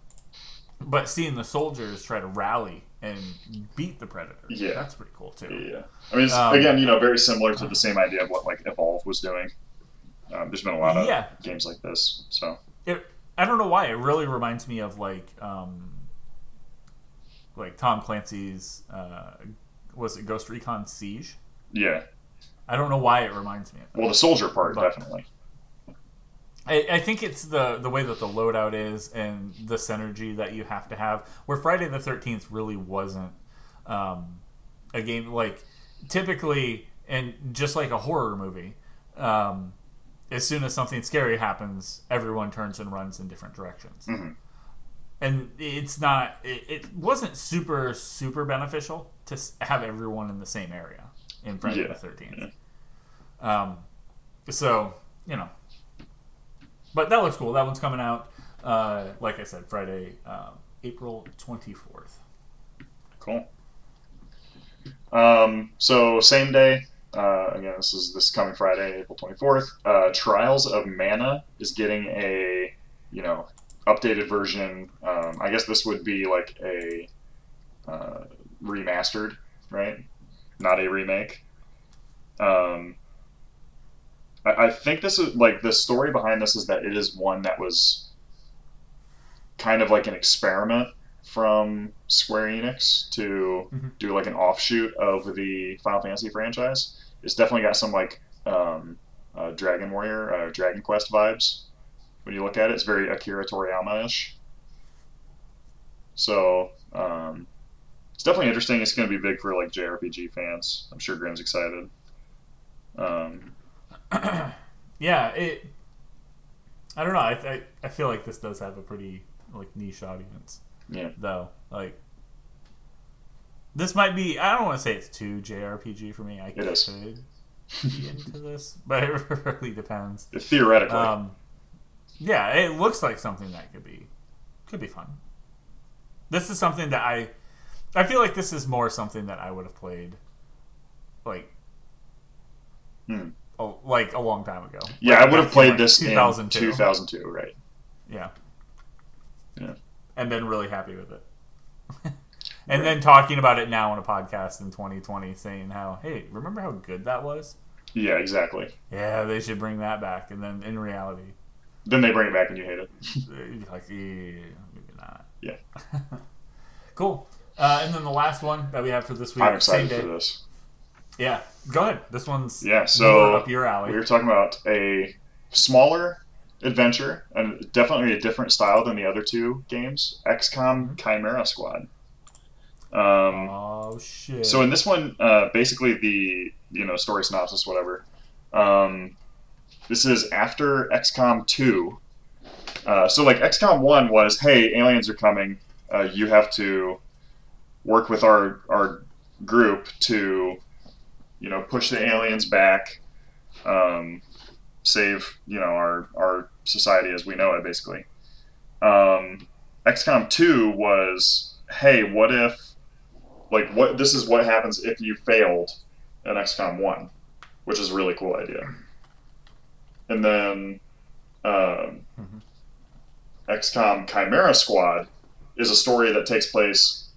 [SPEAKER 1] but seeing the soldiers try to rally and beat the predator,
[SPEAKER 2] Yeah.
[SPEAKER 1] that's pretty cool too.
[SPEAKER 2] Yeah. I mean, it's,
[SPEAKER 1] Um,
[SPEAKER 2] again, you know, very similar to the same idea of what like Evolve was doing. Um, there's been a lot of
[SPEAKER 1] Yeah.
[SPEAKER 2] games like this, so
[SPEAKER 1] It, I don't know why. It really reminds me of like, um, like Tom Clancy's, uh, was it Ghost Recon Siege?
[SPEAKER 2] yeah.
[SPEAKER 1] I don't know why it reminds me of that.
[SPEAKER 2] Well, the soldier part
[SPEAKER 1] But-
[SPEAKER 2] definitely.
[SPEAKER 1] I, I think it's the the way that the loadout is and the synergy that you have to have. Where Friday the Thirteenth really wasn't um, a game like typically, and just like a horror movie, um, as soon as something scary happens, everyone turns and runs in different directions.
[SPEAKER 2] Mhm.
[SPEAKER 1] And it's not. It, it wasn't super super beneficial to have everyone in the same area in Friday
[SPEAKER 2] Yeah,
[SPEAKER 1] the Thirteenth. Um, so you know, but that looks cool. That one's coming out. Uh, like I said, Friday, um, April twenty fourth.
[SPEAKER 2] Cool. Um, so same day. Uh, again, this is this coming Friday, April twenty fourth. Uh, Trials of Mana is getting a you know updated version. Um, I guess this would be like a uh, remastered, right? Not a remake. Um, I, I think this is like the story behind this is that it is one that was kind of like an experiment from Square Enix to
[SPEAKER 1] Mhm.
[SPEAKER 2] do like an offshoot of the Final Fantasy franchise. It's definitely got some like um, uh, Dragon Warrior, uh, Dragon Quest vibes. When you look at it, it's very Akira Toriyama ish. So um, it's definitely interesting. It's going to be big for like JRPG fans. I'm sure Graham's excited. Um,
[SPEAKER 1] yeah, it. I don't know. I, I I feel like this does have a pretty like niche audience.
[SPEAKER 2] Yeah.
[SPEAKER 1] Though, like, this might be. I don't want to say it's too JRPG for me. I
[SPEAKER 2] It is.
[SPEAKER 1] could be into this, but it really depends.
[SPEAKER 2] theoretically,
[SPEAKER 1] Um, yeah, it looks like something that could be could be fun. This is something that I I feel like this is more something that I would have played like
[SPEAKER 2] Hmm.
[SPEAKER 1] A, like a long time ago.
[SPEAKER 2] yeah,
[SPEAKER 1] Like,
[SPEAKER 2] I would have played
[SPEAKER 1] like,
[SPEAKER 2] this in
[SPEAKER 1] 2002.
[SPEAKER 2] 2002, right?
[SPEAKER 1] Yeah.
[SPEAKER 2] Yeah.
[SPEAKER 1] And been really happy with it. and then talking about it now on a podcast in 2020 saying how, "Hey, remember how good that was?"
[SPEAKER 2] Yeah, exactly.
[SPEAKER 1] Yeah, they should bring that back. And then in reality,
[SPEAKER 2] Then they bring it back and you hate it.
[SPEAKER 1] Like, yeah, maybe not.
[SPEAKER 2] Yeah.
[SPEAKER 1] cool. Uh, and then the last one that we have for this week,
[SPEAKER 2] I'm excited for this.
[SPEAKER 1] Yeah, go ahead. This one's
[SPEAKER 2] Yeah, so
[SPEAKER 1] up your alley.
[SPEAKER 2] we were talking about a smaller adventure and definitely a different style than the other two games XCOM Chimera Squad. Um,
[SPEAKER 1] oh shit!
[SPEAKER 2] so in this one, uh, basically the you know story synopsis, whatever. Um, this is after XCOM two. Uh, so like XCOM one was, hey, aliens are coming. Uh, you have to work with our our group to, you know, push the aliens back, um, save you know our our society as we know it, basically. Um, XCOM two was, hey, what if like what this is what happens if you failed in XCOM one, which is a really cool idea. And then um,
[SPEAKER 1] Mhm.
[SPEAKER 2] XCOM Chimera Squad is a story that takes place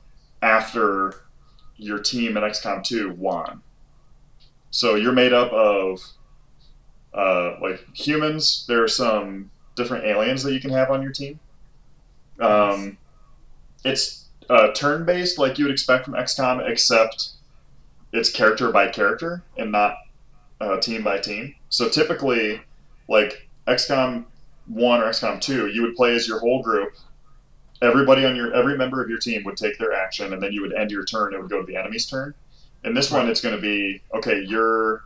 [SPEAKER 2] after your team in XCOM two won. So you're made up of uh, like humans, there are some different aliens that you can have on your team. Um, it's uh, turn based, like you would expect from XCOM, except it's character by character and not uh, team by team. So typically, like XCOM one or XCOM two, you would play as your whole group. Everybody on your every member of your team would take their action, and then you would end your turn. It would go to the enemy's turn. In this one, it's going to be okay. Your,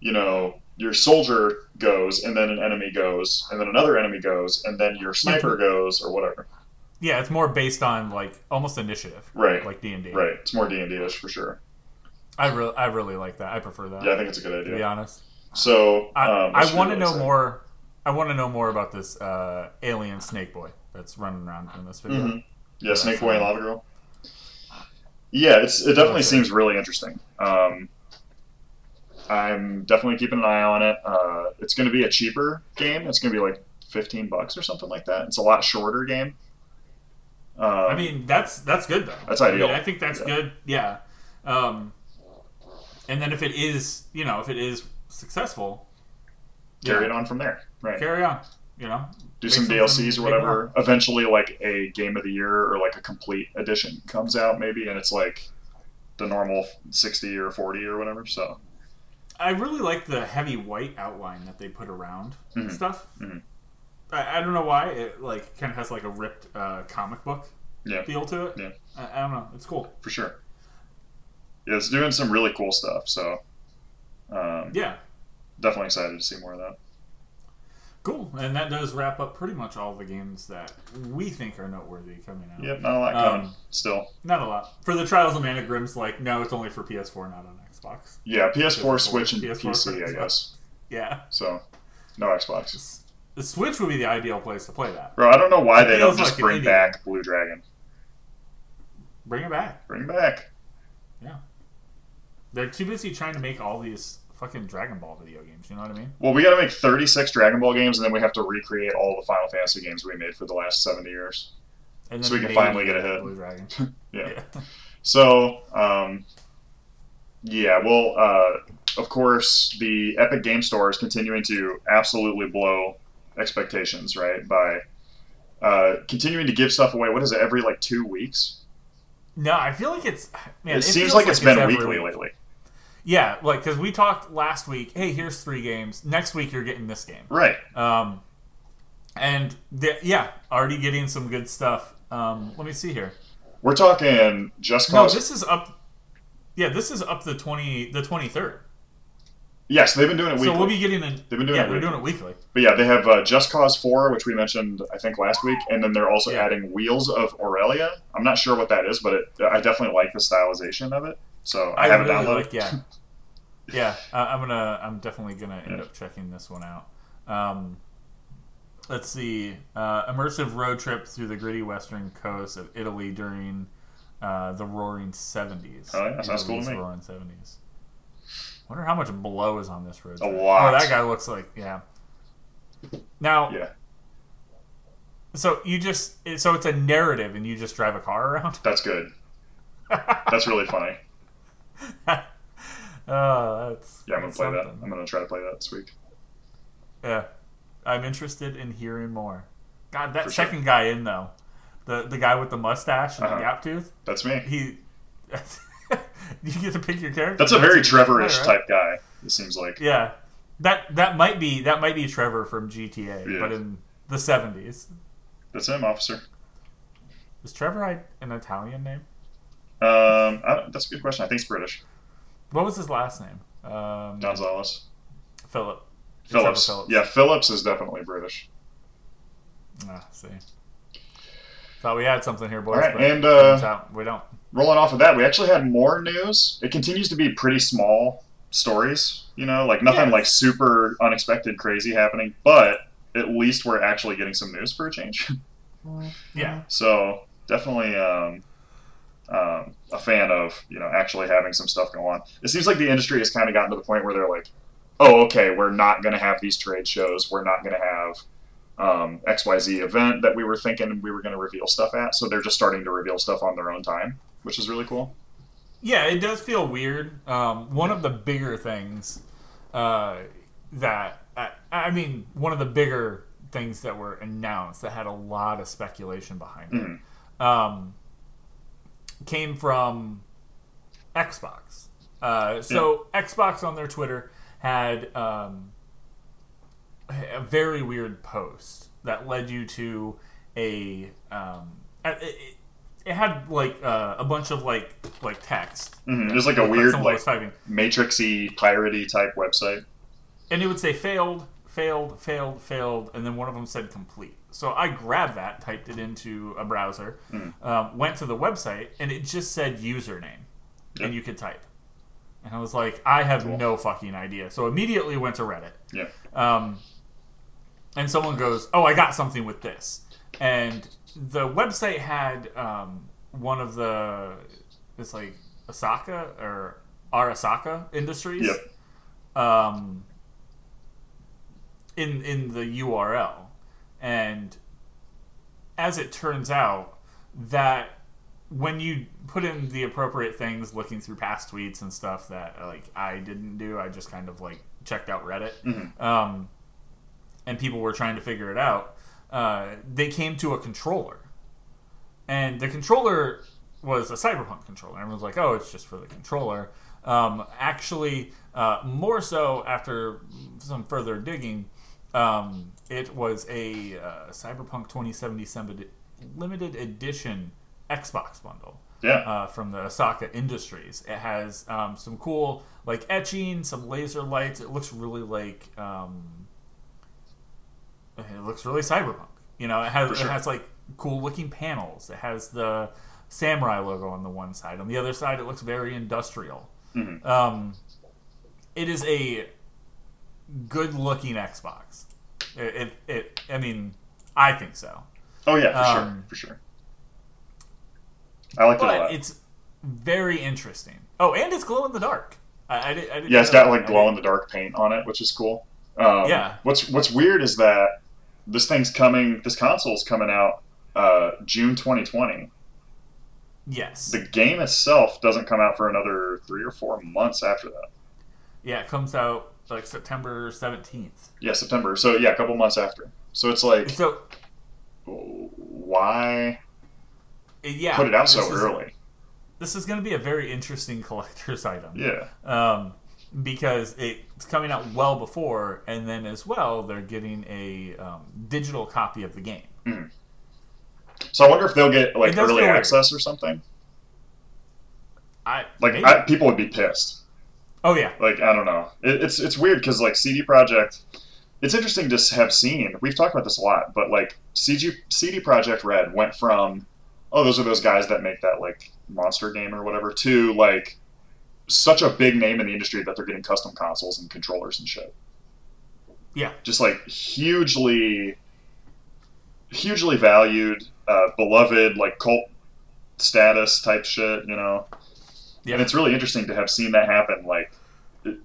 [SPEAKER 2] you know, your soldier goes, and then an enemy goes, and then another enemy goes, and then your sniper goes, or whatever.
[SPEAKER 1] Yeah, it's more based on like almost initiative,
[SPEAKER 2] Right.
[SPEAKER 1] like D and D.
[SPEAKER 2] Right. It's more D and D-ish for sure.
[SPEAKER 1] I really, I really like that. I prefer that.
[SPEAKER 2] Yeah, I think it's a good idea.
[SPEAKER 1] to be honest,
[SPEAKER 2] So
[SPEAKER 1] I,
[SPEAKER 2] um,
[SPEAKER 1] I want to know
[SPEAKER 2] say.
[SPEAKER 1] more. I want to know more about this uh, alien snake boy that's running around in this video.
[SPEAKER 2] Mhm. Yeah, Snake Boy and. Lava Girl. Yeah, it's it definitely seems really interesting. Um, I'm definitely keeping an eye on it. Uh, it's going to be a cheaper game. It's going to be like 15 bucks or something like that. It's a lot shorter game. Um,
[SPEAKER 1] I mean, that's that's good though.
[SPEAKER 2] That's
[SPEAKER 1] I, mean,
[SPEAKER 2] ideal.
[SPEAKER 1] I think that's
[SPEAKER 2] Yeah.
[SPEAKER 1] good. Yeah. Um, and then if it is, you know, if it is successful,
[SPEAKER 2] carry
[SPEAKER 1] yeah,
[SPEAKER 2] it on from there. Right.
[SPEAKER 1] Carry on. You know,
[SPEAKER 2] Do some DLCs or whatever. Eventually, like a game of the year or like a complete edition comes out maybe, and it's like the normal 60 or 40 or whatever. So
[SPEAKER 1] I really like the heavy white outline that they put around
[SPEAKER 2] Mhm.
[SPEAKER 1] stuff.
[SPEAKER 2] Mhm.
[SPEAKER 1] I, I don't know why it like kind of has like a ripped uh, comic book
[SPEAKER 2] Yeah.
[SPEAKER 1] feel to it.
[SPEAKER 2] Yeah.
[SPEAKER 1] I, I don't know. It's cool.
[SPEAKER 2] for sure. Yeah, it's doing some really cool stuff. So um,
[SPEAKER 1] Yeah.
[SPEAKER 2] definitely excited to see more of that.
[SPEAKER 1] Cool. And that does wrap up pretty much all the games that we think are noteworthy coming out.
[SPEAKER 2] Yep, not a lot coming
[SPEAKER 1] Um,
[SPEAKER 2] still.
[SPEAKER 1] Not a lot. For the Trials of Mana, Grimm's like, no, it's only for PS4, not on Xbox.
[SPEAKER 2] Yeah, PS4,
[SPEAKER 1] PS4,
[SPEAKER 2] Switch, and
[SPEAKER 1] PS4,
[SPEAKER 2] PC, I guess.
[SPEAKER 1] Yeah.
[SPEAKER 2] So no Xbox.
[SPEAKER 1] The Switch would be the ideal place to play that.
[SPEAKER 2] Bro, I don't know why
[SPEAKER 1] It
[SPEAKER 2] they don't just
[SPEAKER 1] like
[SPEAKER 2] bring back Blue Dragon.
[SPEAKER 1] Bring it back.
[SPEAKER 2] Bring it back. Yeah.
[SPEAKER 1] They're too busy trying to make all these fucking Dragon Ball video games. You know what I mean?
[SPEAKER 2] Well, we got to make 36 Dragon Ball games, and then we have to recreate all the Final Fantasy games we made for the last 70 years.
[SPEAKER 1] And
[SPEAKER 2] So we can finally get a hit.
[SPEAKER 1] Dragon.
[SPEAKER 2] Yeah. So, um, yeah, well, uh, of course, the Epic Game Store is continuing to absolutely blow expectations, right? By uh, continuing to give stuff away. What is it? Every like two weeks.
[SPEAKER 1] No, I feel like it's. Man,
[SPEAKER 2] it, seems
[SPEAKER 1] feels
[SPEAKER 2] like it's been weekly
[SPEAKER 1] week.
[SPEAKER 2] lately.
[SPEAKER 1] Yeah, like because we talked last week. Hey, here's three games. Next week you're getting this game.
[SPEAKER 2] Right.
[SPEAKER 1] Um, and the, yeah, already getting some good stuff. Um, let me see here.
[SPEAKER 2] We're talking Just cause.
[SPEAKER 1] No, this is up. Yeah, this is up the twenty the twenty third.
[SPEAKER 2] yes, they've been doing it weekly.
[SPEAKER 1] So we'll be getting.
[SPEAKER 2] They've been doing
[SPEAKER 1] yeah,
[SPEAKER 2] it
[SPEAKER 1] they're doing it weekly.
[SPEAKER 2] But yeah, they have uh, Just Cause 4, which we mentioned, I think, last week, and then they're also
[SPEAKER 1] Yeah.
[SPEAKER 2] adding Wheels of Aurelia. I'm not sure what that is, but it, I definitely like the stylization of it. So I,
[SPEAKER 1] I
[SPEAKER 2] haven't
[SPEAKER 1] really
[SPEAKER 2] downloaded
[SPEAKER 1] like.
[SPEAKER 2] it.
[SPEAKER 1] Yeah, yeah. I, I'm gonna. I'm definitely gonna end
[SPEAKER 2] Yeah.
[SPEAKER 1] up checking this one out. Um, let's see. Uh, immersive road trip through the gritty western coast of Italy during uh, the Roaring Seventies.
[SPEAKER 2] Oh, yeah, sounds cool to me.
[SPEAKER 1] Roaring Seventies. Wonder how much blow is on this road.
[SPEAKER 2] A lot.
[SPEAKER 1] Oh, that guy looks like yeah. Now,
[SPEAKER 2] Yeah,
[SPEAKER 1] so you just so it's a narrative, and you just drive a car around.
[SPEAKER 2] that's good. That's really funny.
[SPEAKER 1] Oh, that's
[SPEAKER 2] Yeah, I'm gonna
[SPEAKER 1] that's
[SPEAKER 2] play that. I'm gonna try to play that this week.
[SPEAKER 1] Yeah, I'm interested in hearing more. God, that
[SPEAKER 2] For sure.
[SPEAKER 1] second guy in though, the the guy with the mustache and
[SPEAKER 2] Uh-huh.
[SPEAKER 1] the gap tooth,
[SPEAKER 2] That's me.
[SPEAKER 1] he. you get to pick your character.
[SPEAKER 2] That's a very
[SPEAKER 1] play,
[SPEAKER 2] Trevor-ish
[SPEAKER 1] right?
[SPEAKER 2] type guy. It seems like.
[SPEAKER 1] Yeah, that that might be that might be Trevor from GTA,
[SPEAKER 2] Yeah.
[SPEAKER 1] but in the '70s.
[SPEAKER 2] That's him, officer.
[SPEAKER 1] Is Trevor an Italian name?
[SPEAKER 2] Um, I, that's a good question. I think it's British.
[SPEAKER 1] What was his last name? Um,
[SPEAKER 2] Gonzalez.
[SPEAKER 1] Philip.
[SPEAKER 2] Phillips.
[SPEAKER 1] Phillips.
[SPEAKER 2] Yeah, Phillips is definitely British.
[SPEAKER 1] Ah, see. Thought we had something here, boys.
[SPEAKER 2] All right,
[SPEAKER 1] but
[SPEAKER 2] and, uh,
[SPEAKER 1] out we don't.
[SPEAKER 2] rolling off of that, we actually had more news. It continues to be pretty small stories, you know, like nothing
[SPEAKER 1] Yeah.
[SPEAKER 2] like super unexpected, crazy happening. But at least we're actually getting some news for a change.
[SPEAKER 1] Yeah.
[SPEAKER 2] so definitely um, um, a fan of you know actually having some stuff go on. It seems like the industry has kind of gotten to the point where they're like, oh, okay, we're not going to have these trade shows. We're not going to have um, XYZ event that we were thinking we were going to reveal stuff at. So they're just starting to reveal stuff on their own time, which is really cool.
[SPEAKER 1] Yeah, it does feel weird. Um, one of the bigger things uh, that I, I mean, one of the bigger things that were announced that had a lot of speculation behind it
[SPEAKER 2] Mhm.
[SPEAKER 1] um, came from Xbox. Uh, so Xbox on their Twitter had um, a very weird post that led you to a um, it, it, it had like uh, a bunch of like like text.
[SPEAKER 2] Mhm.
[SPEAKER 1] that
[SPEAKER 2] Just like a weird, like- Matrixy, piratey type website.
[SPEAKER 1] and it would say failed, failed, failed, failed, and then one of them said complete. So I grabbed that, typed it into a browser, um, went to the website, and it just said username,
[SPEAKER 2] Yep.
[SPEAKER 1] and you could type. And I was like, I have
[SPEAKER 2] Cool.
[SPEAKER 1] no fucking idea. So immediately went to Reddit,
[SPEAKER 2] Yeah.
[SPEAKER 1] um, and someone goes, "Oh, I got something with this," and the website had um, one of the it's like Osaka or Arasaka Industries
[SPEAKER 2] Yep.
[SPEAKER 1] um, in in the URL, and as it turns out, that when you put in the appropriate things, looking through past tweets and stuff that like I didn't do, I just kind of like checked out Reddit,
[SPEAKER 2] Mhm.
[SPEAKER 1] um, and people were trying to figure it out. Uh, they came to a controller, and the controller was a cyberpunk controller. Everyone's like, "Oh, it's just for the controller." Um, actually, uh, more so after some further digging, um, it was a uh, Cyberpunk 2077 limited edition Xbox bundle
[SPEAKER 2] Yeah.
[SPEAKER 1] uh, from the Osaka Industries. It has um, some cool like etching, some laser lights. It looks really like um, it looks really cyberpunk. You know, it has
[SPEAKER 2] sure.
[SPEAKER 1] it has like cool looking panels. It has the samurai logo on the one side. On the other side, it looks very industrial.
[SPEAKER 2] Mhm.
[SPEAKER 1] Um, it is a good looking Xbox. It, it, it, I mean, I think so.
[SPEAKER 2] Oh yeah, for
[SPEAKER 1] um,
[SPEAKER 2] sure, for sure. I like it a lot.
[SPEAKER 1] it's very interesting. Oh, and it's glow in the dark. I, I, did, I
[SPEAKER 2] Yeah, it's got like glow in the dark paint on it, which is cool. Um,
[SPEAKER 1] Yeah.
[SPEAKER 2] What's What's weird is that this thing's coming. This console's coming out uh, June 2020.
[SPEAKER 1] Yes.
[SPEAKER 2] The game itself doesn't come out for another three or four months after that.
[SPEAKER 1] yeah, it comes out like September 17th.
[SPEAKER 2] Yeah, September. So yeah, a couple months after. So it's like,
[SPEAKER 1] So,
[SPEAKER 2] why
[SPEAKER 1] yeah.
[SPEAKER 2] put it out so
[SPEAKER 1] is-
[SPEAKER 2] early?
[SPEAKER 1] This is going to be a very interesting collector's item.
[SPEAKER 2] Yeah.
[SPEAKER 1] Um, because it's coming out well before, and then as well, they're getting a um, digital copy of the game.
[SPEAKER 2] So I wonder if they'll get like early access or something.
[SPEAKER 1] I
[SPEAKER 2] Like. I, people would be pissed.
[SPEAKER 1] Oh yeah,
[SPEAKER 2] like I don't know. It, it's it's weird because like CD Projekt, it's interesting to have seen. We've talked about this a lot, but like CG CD Projekt Red went from oh those are those guys that make that like monster game or whatever to like such a big name in the industry that they're getting custom consoles and controllers and shit.
[SPEAKER 1] yeah,
[SPEAKER 2] Just like hugely, hugely valued, uh, beloved, like cult status type shit. You know.
[SPEAKER 1] Yeah.
[SPEAKER 2] And it's really interesting to have seen that happen, like,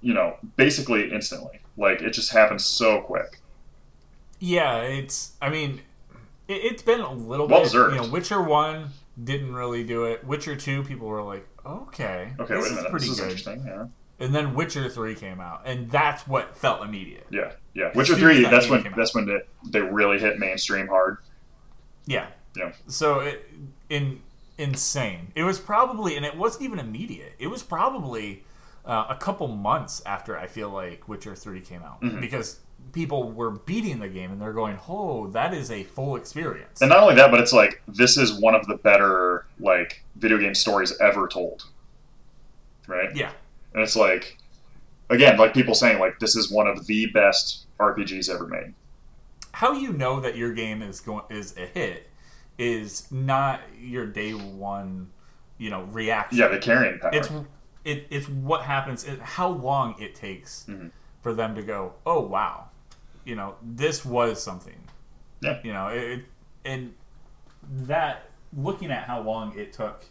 [SPEAKER 2] you know, basically instantly. Like, it just happens so quick.
[SPEAKER 1] Yeah, it's. I mean, it, it's been a little
[SPEAKER 2] Well
[SPEAKER 1] bit.
[SPEAKER 2] deserved.
[SPEAKER 1] You know, Witcher One didn't really do it. Witcher Two, people were like, okay,
[SPEAKER 2] Okay,
[SPEAKER 1] this
[SPEAKER 2] wait a
[SPEAKER 1] is pretty
[SPEAKER 2] This is
[SPEAKER 1] good.
[SPEAKER 2] interesting. Yeah.
[SPEAKER 1] And then Witcher Three came out, and that's what felt immediate.
[SPEAKER 2] Yeah. Yeah. Witcher 3,
[SPEAKER 1] that
[SPEAKER 2] that's when, that's when it, they really hit mainstream hard.
[SPEAKER 1] Yeah.
[SPEAKER 2] Yeah.
[SPEAKER 1] So it in insane. It was probably, and it wasn't even immediate. It was probably uh, a couple months after I feel like Witcher Three came out
[SPEAKER 2] Mhm.
[SPEAKER 1] because people were beating the game and they're going, "Oh, that is a full experience."
[SPEAKER 2] And not only that, but it's like, this is one of the better, like, video game stories ever told. Right?
[SPEAKER 1] yeah.
[SPEAKER 2] And it's like, again, like people saying, like, this is one of the best RPGs ever made.
[SPEAKER 1] how you know that your game is going is a hit is not your day one, you know, reaction.
[SPEAKER 2] Yeah, the carrying power.
[SPEAKER 1] It's it, it's what happens. It, how long it takes
[SPEAKER 2] Mhm.
[SPEAKER 1] for them to go. Oh wow, you know, this was something.
[SPEAKER 2] Yeah.
[SPEAKER 1] You know, it, it- and that looking at how long it took,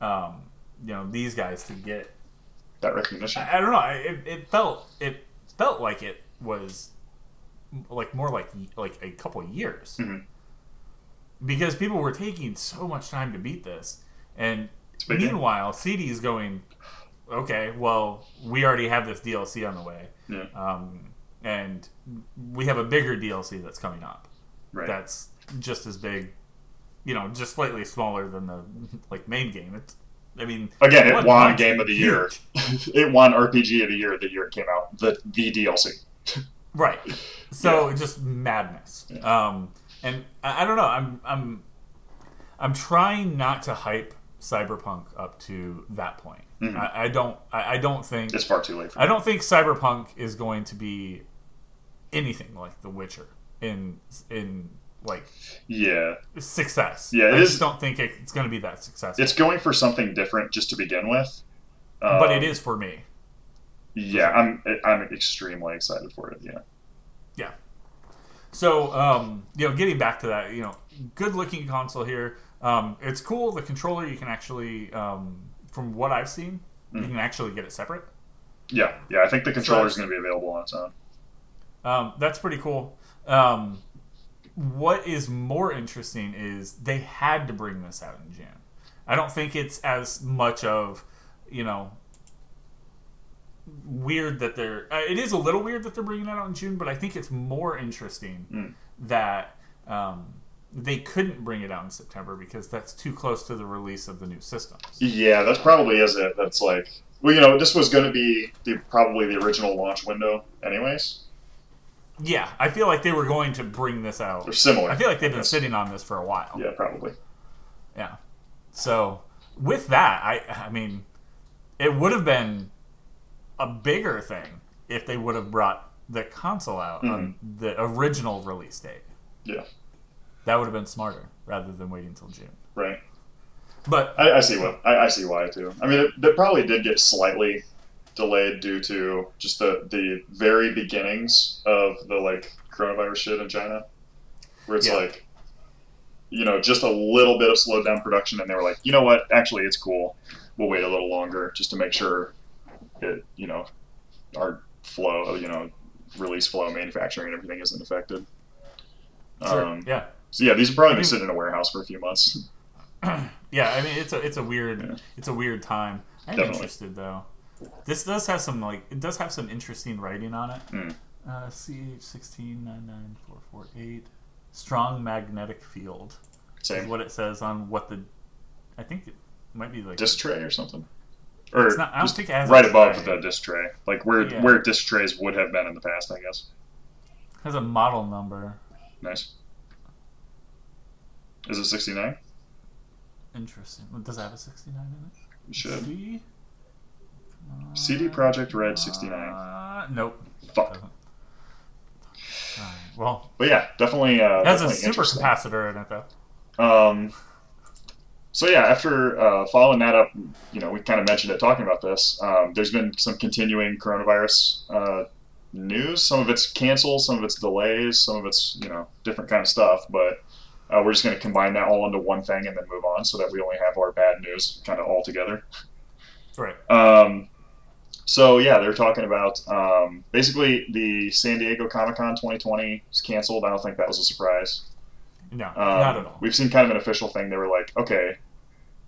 [SPEAKER 1] um, you know, these guys to get
[SPEAKER 2] that recognition.
[SPEAKER 1] I, I don't know. I- It, it felt it felt like it was like more like like a couple of years
[SPEAKER 2] Mhm.
[SPEAKER 1] Because people were taking so much time to beat this, and
[SPEAKER 2] It's a big game.
[SPEAKER 1] meanwhile, CD is going, okay, well, we already have this DLC on the way.
[SPEAKER 2] Yeah.
[SPEAKER 1] Um, and we have a bigger DLC that's coming up.
[SPEAKER 2] Right.
[SPEAKER 1] That's just as big, you know, just slightly smaller than the like main game. It's, I mean,
[SPEAKER 2] Again, it won Game of the Year. it won RPG of the Year the year it came out. The the DLC.
[SPEAKER 1] Right. So just madness. Um, and I, I don't know. I'm I'm I'm trying not to hype Cyberpunk up to that point. I, I don't. I, I don't think.
[SPEAKER 2] Mm-hmm. It's far too late for
[SPEAKER 1] I don't think Cyberpunk is going to be anything like The Witcher in in like
[SPEAKER 2] Yeah.
[SPEAKER 1] success.
[SPEAKER 2] Yeah,
[SPEAKER 1] I
[SPEAKER 2] is-
[SPEAKER 1] just don't think it, it's going to be that successful.
[SPEAKER 2] It's going for something different just to begin with.
[SPEAKER 1] but
[SPEAKER 2] Um,
[SPEAKER 1] it is for me.
[SPEAKER 2] Yeah, I'm I'm extremely excited for it. Yeah.
[SPEAKER 1] So, um, you know, getting back to that, you know, good looking console here. Um, it's cool. The controller you can actually, um, from what I've seen, you
[SPEAKER 2] Mm.
[SPEAKER 1] can actually get it separate.
[SPEAKER 2] Yeah, yeah. I think the controller is going to be available on its own.
[SPEAKER 1] Um, that's pretty cool. Um, what is more interesting is they had to bring this out in June. I don't think it's as much of, you know, weird that they're. Uh, it is a little weird that they're bringing it out in June, but I think it's more interesting
[SPEAKER 2] Mm.
[SPEAKER 1] that um, they couldn't bring it out in September because that's too close to the release of the new systems.
[SPEAKER 2] Yeah, that's probably is it. That's like, well, you know, this was going to be the, probably the original launch window, anyways.
[SPEAKER 1] Yeah, I feel like they were going to bring this out.
[SPEAKER 2] They're similar.
[SPEAKER 1] I feel like they've been
[SPEAKER 2] Yes.
[SPEAKER 1] sitting on this for a while.
[SPEAKER 2] Yeah, probably.
[SPEAKER 1] Yeah. So with that, I I mean, it would have been a bigger thing if they would have brought the console out on mm-hmm. the original release date.
[SPEAKER 2] Yeah,
[SPEAKER 1] That would have been smarter rather than waiting until June.
[SPEAKER 2] right.
[SPEAKER 1] But
[SPEAKER 2] I, I see what I, I see why too. I mean, it, it probably did get slightly delayed due to just the the very beginnings of the like coronavirus shit in China, where it's
[SPEAKER 1] Yeah.
[SPEAKER 2] like, you know, just a little bit of slowed down production, and they were like, you know what, actually, it's cool. We'll wait a little longer just to make sure it, you know, our flow, you know, release flow, manufacturing, and everything isn't affected.
[SPEAKER 1] sure,
[SPEAKER 2] Um,
[SPEAKER 1] yeah,
[SPEAKER 2] so yeah, these are probably
[SPEAKER 1] I mean-
[SPEAKER 2] sitting in a warehouse for a few months.
[SPEAKER 1] yeah. I mean, it's a it's a weird
[SPEAKER 2] Yeah.
[SPEAKER 1] it's a weird time. I'm
[SPEAKER 2] Definitely.
[SPEAKER 1] interested though. This does have some like it does have some interesting writing on it.
[SPEAKER 2] Mm.
[SPEAKER 1] Uh, CH sixteen nine nine four four eight strong magnetic field. is what it says on what the I think it might be like
[SPEAKER 2] disc tray or something. Or
[SPEAKER 1] It's not- I don't think it has
[SPEAKER 2] right above the disc tray, like where
[SPEAKER 1] Yeah.
[SPEAKER 2] where disc trays would have been in the past, I guess.
[SPEAKER 1] has a model number.
[SPEAKER 2] Nice. Is it sixty nine?
[SPEAKER 1] Interesting. Does it have a sixty nine in it?
[SPEAKER 2] It should.
[SPEAKER 1] See?
[SPEAKER 2] CD Projekt Red 69.
[SPEAKER 1] Uh, nope.
[SPEAKER 2] Fuck.
[SPEAKER 1] Doesn't. Well,
[SPEAKER 2] But yeah, definitely. Uh,
[SPEAKER 1] it has a super capacitor in it though.
[SPEAKER 2] Um, so yeah, after uh, following that up, you know, we kind of mentioned it talking about this. Um, there's been some continuing coronavirus uh, news. Some of it's canceled, some of it's delays, some of it's you know different kind of stuff. But uh, we're just going to combine that all into one thing and then move on, so that we only have our bad news kind of all together.
[SPEAKER 1] Right.
[SPEAKER 2] Um, so yeah, they're talking about um, basically the San Diego Comic Con 2020 is canceled. I don't think that was a surprise.
[SPEAKER 1] No,
[SPEAKER 2] Um,
[SPEAKER 1] not at all.
[SPEAKER 2] We've seen kind of an official thing. They were like, okay,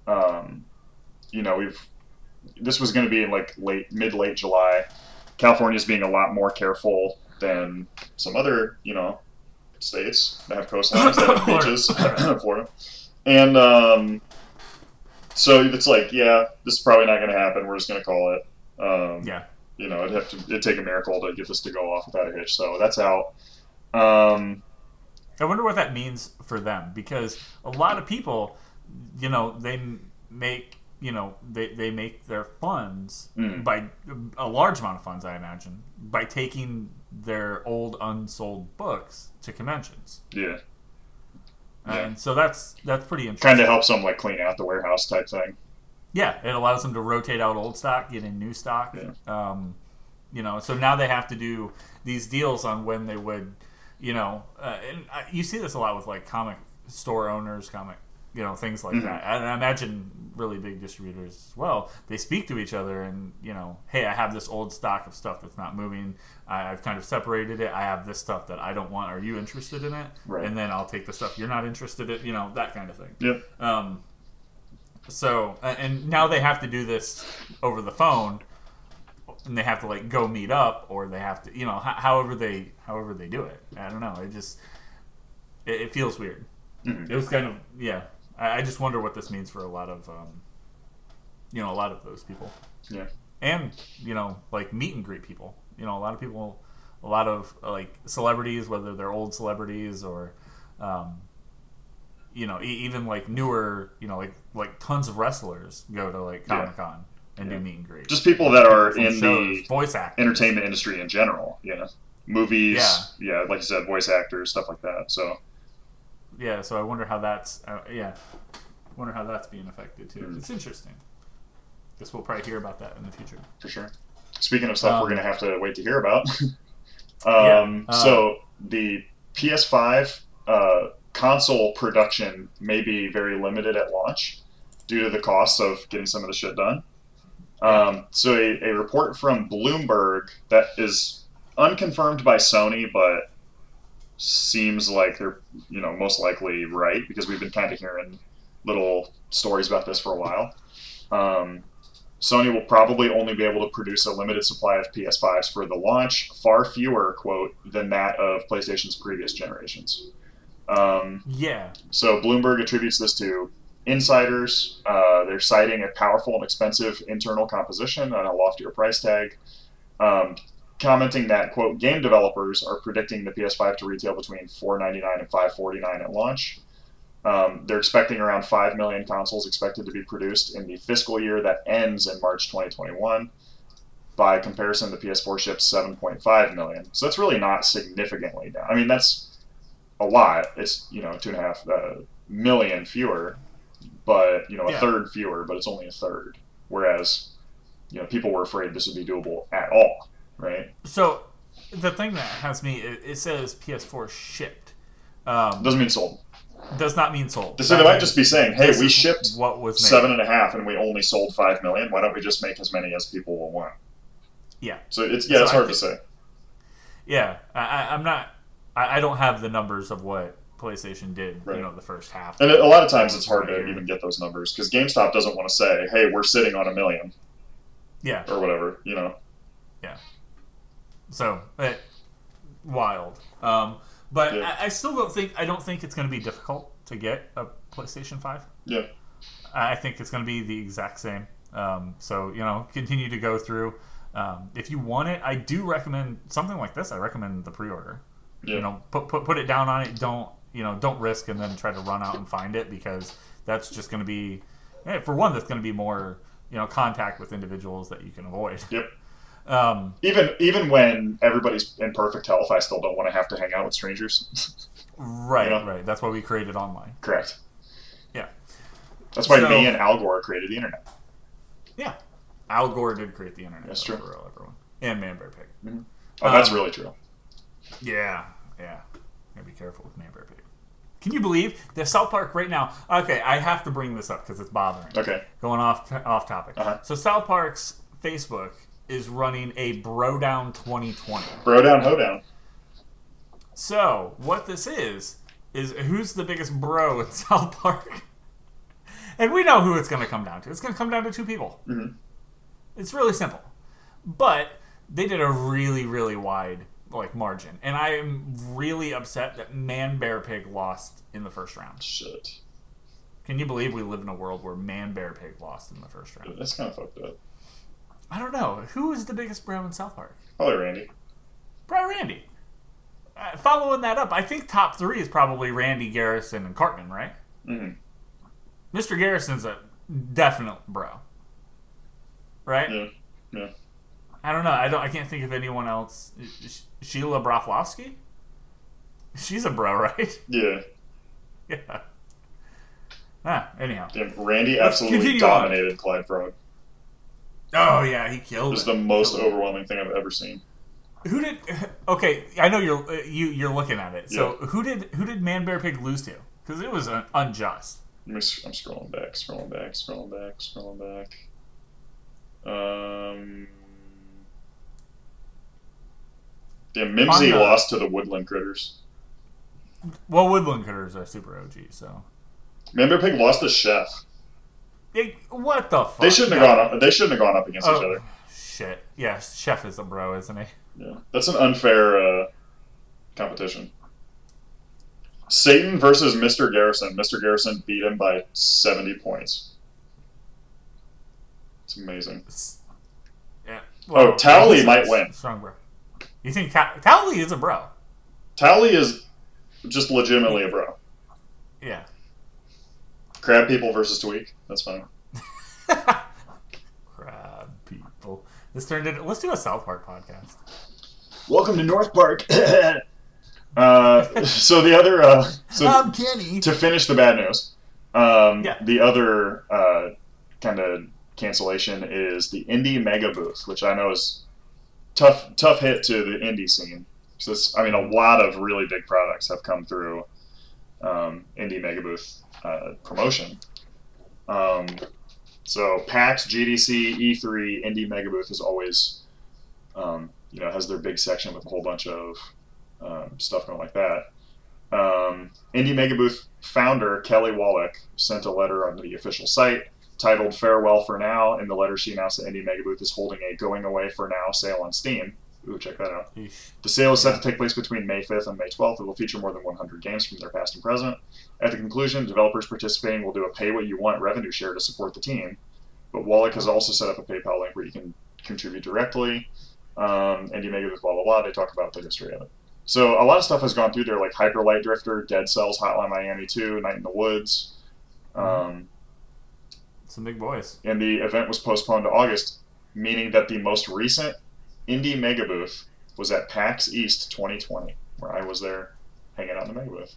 [SPEAKER 2] um, you know, we've this was going to be in like late, mid late July. California's being a lot more careful than some other, you know, states that have coastlines that have beaches, Florida, and um, so it's like, yeah, this is probably not going to happen. We're just going to call it. Um,
[SPEAKER 1] Yeah.
[SPEAKER 2] You know, it'd have to it'd take a miracle to get this to go off without a hitch. So that's out. Um,
[SPEAKER 1] I wonder what that means for them because a lot of people, you know, they make you know they, they make their funds
[SPEAKER 2] Mm.
[SPEAKER 1] by a large amount of funds, I imagine, by taking their old unsold books to conventions,
[SPEAKER 2] yeah. Yeah.
[SPEAKER 1] and so that's that's pretty interesting.
[SPEAKER 2] kind of helps them like clean out the warehouse type thing.
[SPEAKER 1] Yeah, it allows them to rotate out old stock, get in new stock.
[SPEAKER 2] Yeah.
[SPEAKER 1] Um, you know, so now they have to do these deals on when they would, you know, uh, and I, you see this a lot with like comic store owners, comic, you know, things like
[SPEAKER 2] Mhm.
[SPEAKER 1] that. And I imagine really big distributors as well. They speak to each other and you know, hey, I have this old stock of stuff that's not moving. I, I've kind of separated it. I have this stuff that I don't want. Are you interested in it?
[SPEAKER 2] Right.
[SPEAKER 1] And then I'll take the stuff you're not interested in. You know, that kind of thing.
[SPEAKER 2] Yep.
[SPEAKER 1] Um, so, and now they have to do this over the phone, and they have to like go meet up, or they have to, you know, h- however they however they do it. I don't know. It just it, it feels weird.
[SPEAKER 2] Mhm.
[SPEAKER 1] It was kind of yeah. I, I just wonder what this means for a lot of um, you know a lot of those people
[SPEAKER 2] Yeah.
[SPEAKER 1] and you know like meet and greet people you know a lot of people a lot of like celebrities whether they're old celebrities or um, you know e- even like newer you know like like tons of wrestlers go to like comic-con and
[SPEAKER 2] Yeah.
[SPEAKER 1] do meet and greet
[SPEAKER 2] Just people that are in
[SPEAKER 1] shows,
[SPEAKER 2] the
[SPEAKER 1] voice actors
[SPEAKER 2] entertainment industry in general. Yeah. Movies. Yeah. Like you said, voice actors, stuff like that. So
[SPEAKER 1] yeah so i wonder how that's uh, yeah wonder how that's being affected too
[SPEAKER 2] Mm.
[SPEAKER 1] it's interesting guess we'll probably hear about that in the future
[SPEAKER 2] for sure. Speaking of stuff
[SPEAKER 1] Um,
[SPEAKER 2] we're going to have to wait to hear about.
[SPEAKER 1] Yeah,
[SPEAKER 2] um,
[SPEAKER 1] uh,
[SPEAKER 2] so the PS5 uh, console production may be very limited at launch due to the costs of getting some of the shit done. Um, so a, a report from Bloomberg that is unconfirmed by Sony, but seems like they're you know most likely right because we've been kind of hearing little stories about this for a while. Um, Sony will probably only be able to produce a limited supply of PS5s for the launch, far fewer, quote, than that of PlayStation's previous generations. Um,
[SPEAKER 1] yeah
[SPEAKER 2] so Bloomberg attributes this to insiders. Uh, they're citing a powerful and expensive internal composition and a loftier price tag, um, commenting that quote game developers are predicting the PS5 to retail between 499 and 549 at launch. Um, they're expecting around 5 million consoles expected to be produced in the fiscal year that ends in March 2021. By comparison, the PS4 ships 7.5 million. So that's really not significantly down. I mean, that's a lot. It's, you know, two and a half uh, million fewer, but, you know, a
[SPEAKER 1] Yeah.
[SPEAKER 2] third fewer, but it's only a third. Whereas, you know, people were afraid this would be doable at all, right?
[SPEAKER 1] So the thing that has me, it, it says PS4 shipped. Um,
[SPEAKER 2] Doesn't mean sold.
[SPEAKER 1] does not mean sold.
[SPEAKER 2] So they might just be saying, hey, we shipped
[SPEAKER 1] what was made.
[SPEAKER 2] seven and a half and we only sold five million. Why don't we just make as many as people will want?
[SPEAKER 1] Yeah,
[SPEAKER 2] So it's yeah,
[SPEAKER 1] So
[SPEAKER 2] it's hard to say.
[SPEAKER 1] yeah. I, I, I'm not. I, I don't have the numbers of what PlayStation did.
[SPEAKER 2] Right.
[SPEAKER 1] You know, the first half.
[SPEAKER 2] And a lot of times it's hard to even get those numbers because GameStop doesn't want to say, hey, we're sitting on a million
[SPEAKER 1] yeah.
[SPEAKER 2] or whatever. You know,
[SPEAKER 1] So, eh, wild. Um, but
[SPEAKER 2] Yeah.
[SPEAKER 1] I, I still don't think I don't think it's going to be difficult to get a PlayStation Five.
[SPEAKER 2] yeah,
[SPEAKER 1] I I think it's going to be the exact same. Um, so you know, continue to go through. Um, if you want it, I do recommend something like this. I recommend the pre-order.
[SPEAKER 2] yeah,
[SPEAKER 1] You know, put, put put it down on it. Don't you know? Don't risk and then try to run out and find it because that's just going to be, eh, for one, that's going to be more you know contact with individuals that you can avoid.
[SPEAKER 2] yep.
[SPEAKER 1] Um,
[SPEAKER 2] Even even when everybody's in perfect health, I still don't want to have to hang out with strangers.
[SPEAKER 1] right,
[SPEAKER 2] Yeah.
[SPEAKER 1] right. That's why we created online.
[SPEAKER 2] Correct.
[SPEAKER 1] Yeah.
[SPEAKER 2] That's why
[SPEAKER 1] So-
[SPEAKER 2] me and Al Gore created the internet.
[SPEAKER 1] Yeah. Al Gore did create the internet.
[SPEAKER 2] That's true.
[SPEAKER 1] For everyone. And ManBearPig.
[SPEAKER 2] Oh, that's
[SPEAKER 1] Um,
[SPEAKER 2] really true.
[SPEAKER 1] Yeah, yeah. Gotta be careful with ManBearPig. Can you believe the South Park right now? Okay, I have to bring this up because it's bothering. me.
[SPEAKER 2] Okay.
[SPEAKER 1] Going off off topic.
[SPEAKER 2] Uh-huh.
[SPEAKER 1] So South Park's Facebook is running a Bro Down 2020.
[SPEAKER 2] Bro down, ho down.
[SPEAKER 1] So what this is is who's the biggest bro in South Park, and we know who it's going to come down to. It's going to come down to two people.
[SPEAKER 2] Mhm.
[SPEAKER 1] It's really simple, but they did a really really wide like margin, and I am really upset that ManBearPig lost in the first round.
[SPEAKER 2] Shit.
[SPEAKER 1] Can you believe we live in a world where ManBearPig lost in the first round?
[SPEAKER 2] That's kind of fucked up.
[SPEAKER 1] I don't know who is the biggest bro in South Park.
[SPEAKER 2] Probably Randy.
[SPEAKER 1] Probably Randy. Uh, following that up, I think top three is probably Randy, Garrison, and Cartman, right?
[SPEAKER 2] hmm
[SPEAKER 1] Mr. Garrison's a definite bro, right?
[SPEAKER 2] Yeah. Yeah.
[SPEAKER 1] I don't know. I don't. I can't think of anyone else. Sh- Sheila Broflovsky. She's a bro, right?
[SPEAKER 2] Yeah.
[SPEAKER 1] yeah. Ah. Anyhow.
[SPEAKER 2] Damn, Randy absolutely
[SPEAKER 1] continue on.
[SPEAKER 2] dominated Clyde Frog.
[SPEAKER 1] Oh yeah, he killed.
[SPEAKER 2] It was
[SPEAKER 1] it.
[SPEAKER 2] the most overwhelming thing I've ever seen.
[SPEAKER 1] Who did? Okay, I know you're uh, you you're looking at it. So who did who did ManBearPig lose to? Because it was uh, unjust.
[SPEAKER 2] Let me, s- I'm scrolling back, scrolling back, scrolling back, scrolling back. Um. Yeah, Mimsy
[SPEAKER 1] the-
[SPEAKER 2] lost to the Woodland Critters.
[SPEAKER 1] Well, Woodland Critters are super OG, so.
[SPEAKER 2] ManBearPig lost to Chef.
[SPEAKER 1] It, what the fuck?
[SPEAKER 2] They shouldn't have gone up. They shouldn't have gone up against each
[SPEAKER 1] Oh,
[SPEAKER 2] other.
[SPEAKER 1] shit. yeah, Chef is a bro, isn't he?
[SPEAKER 2] Yeah, that's an unfair uh, competition. Satan versus Mr. Garrison. Mr. Garrison beat him by 70 points. It's amazing.
[SPEAKER 1] It's- yeah.
[SPEAKER 2] Oh, Towelie
[SPEAKER 1] he's a
[SPEAKER 2] might win.
[SPEAKER 1] Strong bro. You think Ta- Towelie is a bro?
[SPEAKER 2] Towelie is just legitimately a bro.
[SPEAKER 1] Yeah.
[SPEAKER 2] Crab people versus Tweek. That's fine.
[SPEAKER 1] Crab people. This turned into. Let's do a South Park podcast.
[SPEAKER 2] Welcome to North Park. uh, so the other, uh, so
[SPEAKER 1] I'm Kenny.
[SPEAKER 2] to finish the bad news, um,
[SPEAKER 1] Yeah.
[SPEAKER 2] the other uh, kind of cancellation is the indie mega booth, which I know is tough tough hit to the indie scene. So this, I mean, a lot of really big products have come through um, indie mega booth uh, promotion. Um, so PAX, GDC, E3, indie mega booth is always, um, you know, has their big section with a whole bunch of um, stuff going like that. Um, Indie Mega Booth founder Kelly Wallick sent a letter on the official site titled "Farewell for Now." In the letter, she announced that Indie Mega Booth is holding a "Going Away for Now" sale on Steam. Ooh, check that out.
[SPEAKER 1] Yeesh.
[SPEAKER 2] The sale is set to take place between May 5th and May 12th. It will feature more than 100 games from their past and present. At the conclusion, developers participating will do a pay what you want revenue share to support the team. But Wallick has also set up a PayPal link where you can contribute directly. Um, Indie Mega Booth, blah, blah, blah. They talk about the history of it. So a lot of stuff has gone through there, like Hyper Light Drifter, Dead Cells, Hotline Miami 2, Night in the Woods. Um,
[SPEAKER 1] Some big boys.
[SPEAKER 2] and the event was postponed to August, meaning that the most recent Indie Mega Booth was at PAX East 2020, where I was there hanging out in the Mega Booth.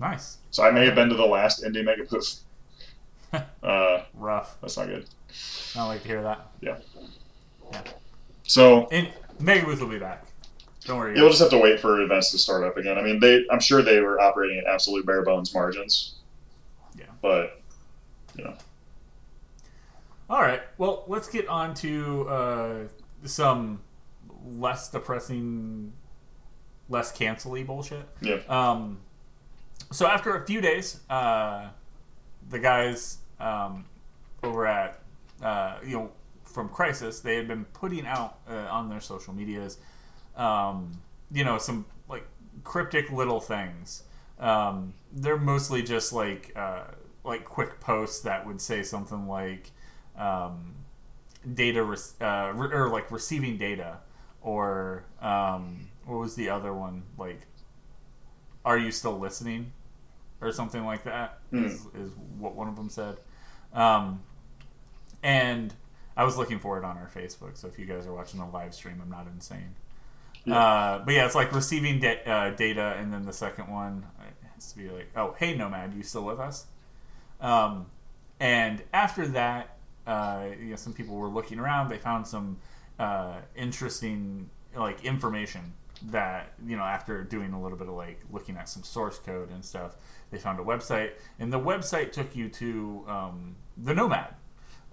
[SPEAKER 1] Nice.
[SPEAKER 2] So I may have been to the last Indie Mega Booth. uh,
[SPEAKER 1] Rough.
[SPEAKER 2] that's not good.
[SPEAKER 1] I don't like to hear that. Yeah. Yeah.
[SPEAKER 2] So
[SPEAKER 1] And Mega Booth will be back. Don't worry.
[SPEAKER 2] you'll
[SPEAKER 1] guys.
[SPEAKER 2] just have to wait for events to start up again. I mean, they I'm sure they were operating at absolute bare bones margins.
[SPEAKER 1] Yeah.
[SPEAKER 2] But you know,
[SPEAKER 1] All right. Well, let's get on to uh, some less depressing, less cancel-y bullshit.
[SPEAKER 2] yeah.
[SPEAKER 1] Um, so after a few days, uh, the guys um, over at uh, you know from Crysis, they had been putting out uh, on their social medias, um, you know, some like cryptic little things. Um, they're mostly just like uh, like quick posts that would say something like um, data re- uh, re- or like receiving data or um, what was the other one? Like are you still listening? Or something like that is, is what one of them said. Um, and i was looking for it on our facebook so if you guys are watching the live stream i'm not insane. Uh, but yeah it's like receiving uh, data and then the second one has to be like oh hey nomad you still with us? Um, and after that uh, you know, some people were looking around. They found some uh, interesting like information that you know after doing a little bit of like looking at some source code and stuff they found a website. And the website took you to um, the nomad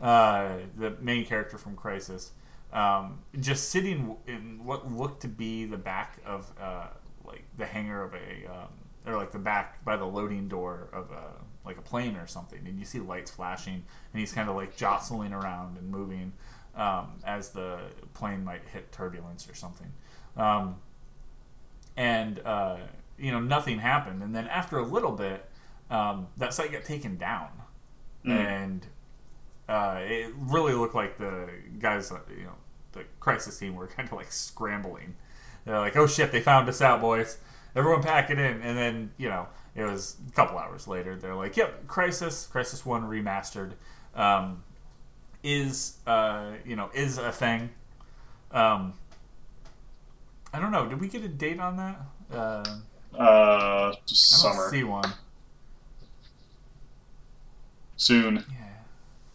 [SPEAKER 1] uh, the main character from Crysis. Um, just sitting in what looked to be the back of uh, like the hangar of a um, or like the back by the loading door of a like a plane or something and you see lights flashing and he's kind of like jostling around and moving um, as the plane might hit turbulence or something. Um, and uh, you know nothing happened. And then after a little bit um, that site got taken down.
[SPEAKER 2] Mm.
[SPEAKER 1] and uh, it really looked like the guys uh, you know the Crysis team were kind of like scrambling. They're like oh shit they found us out boys. Everyone pack it in. And then you know it was a couple hours later they're like yep Crysis Crysis 1 remastered um, is uh, you know is a thing um, i don't know did we get a date on that uh,
[SPEAKER 2] Uh,
[SPEAKER 1] i don't
[SPEAKER 2] summer
[SPEAKER 1] see one
[SPEAKER 2] soon.
[SPEAKER 1] yeah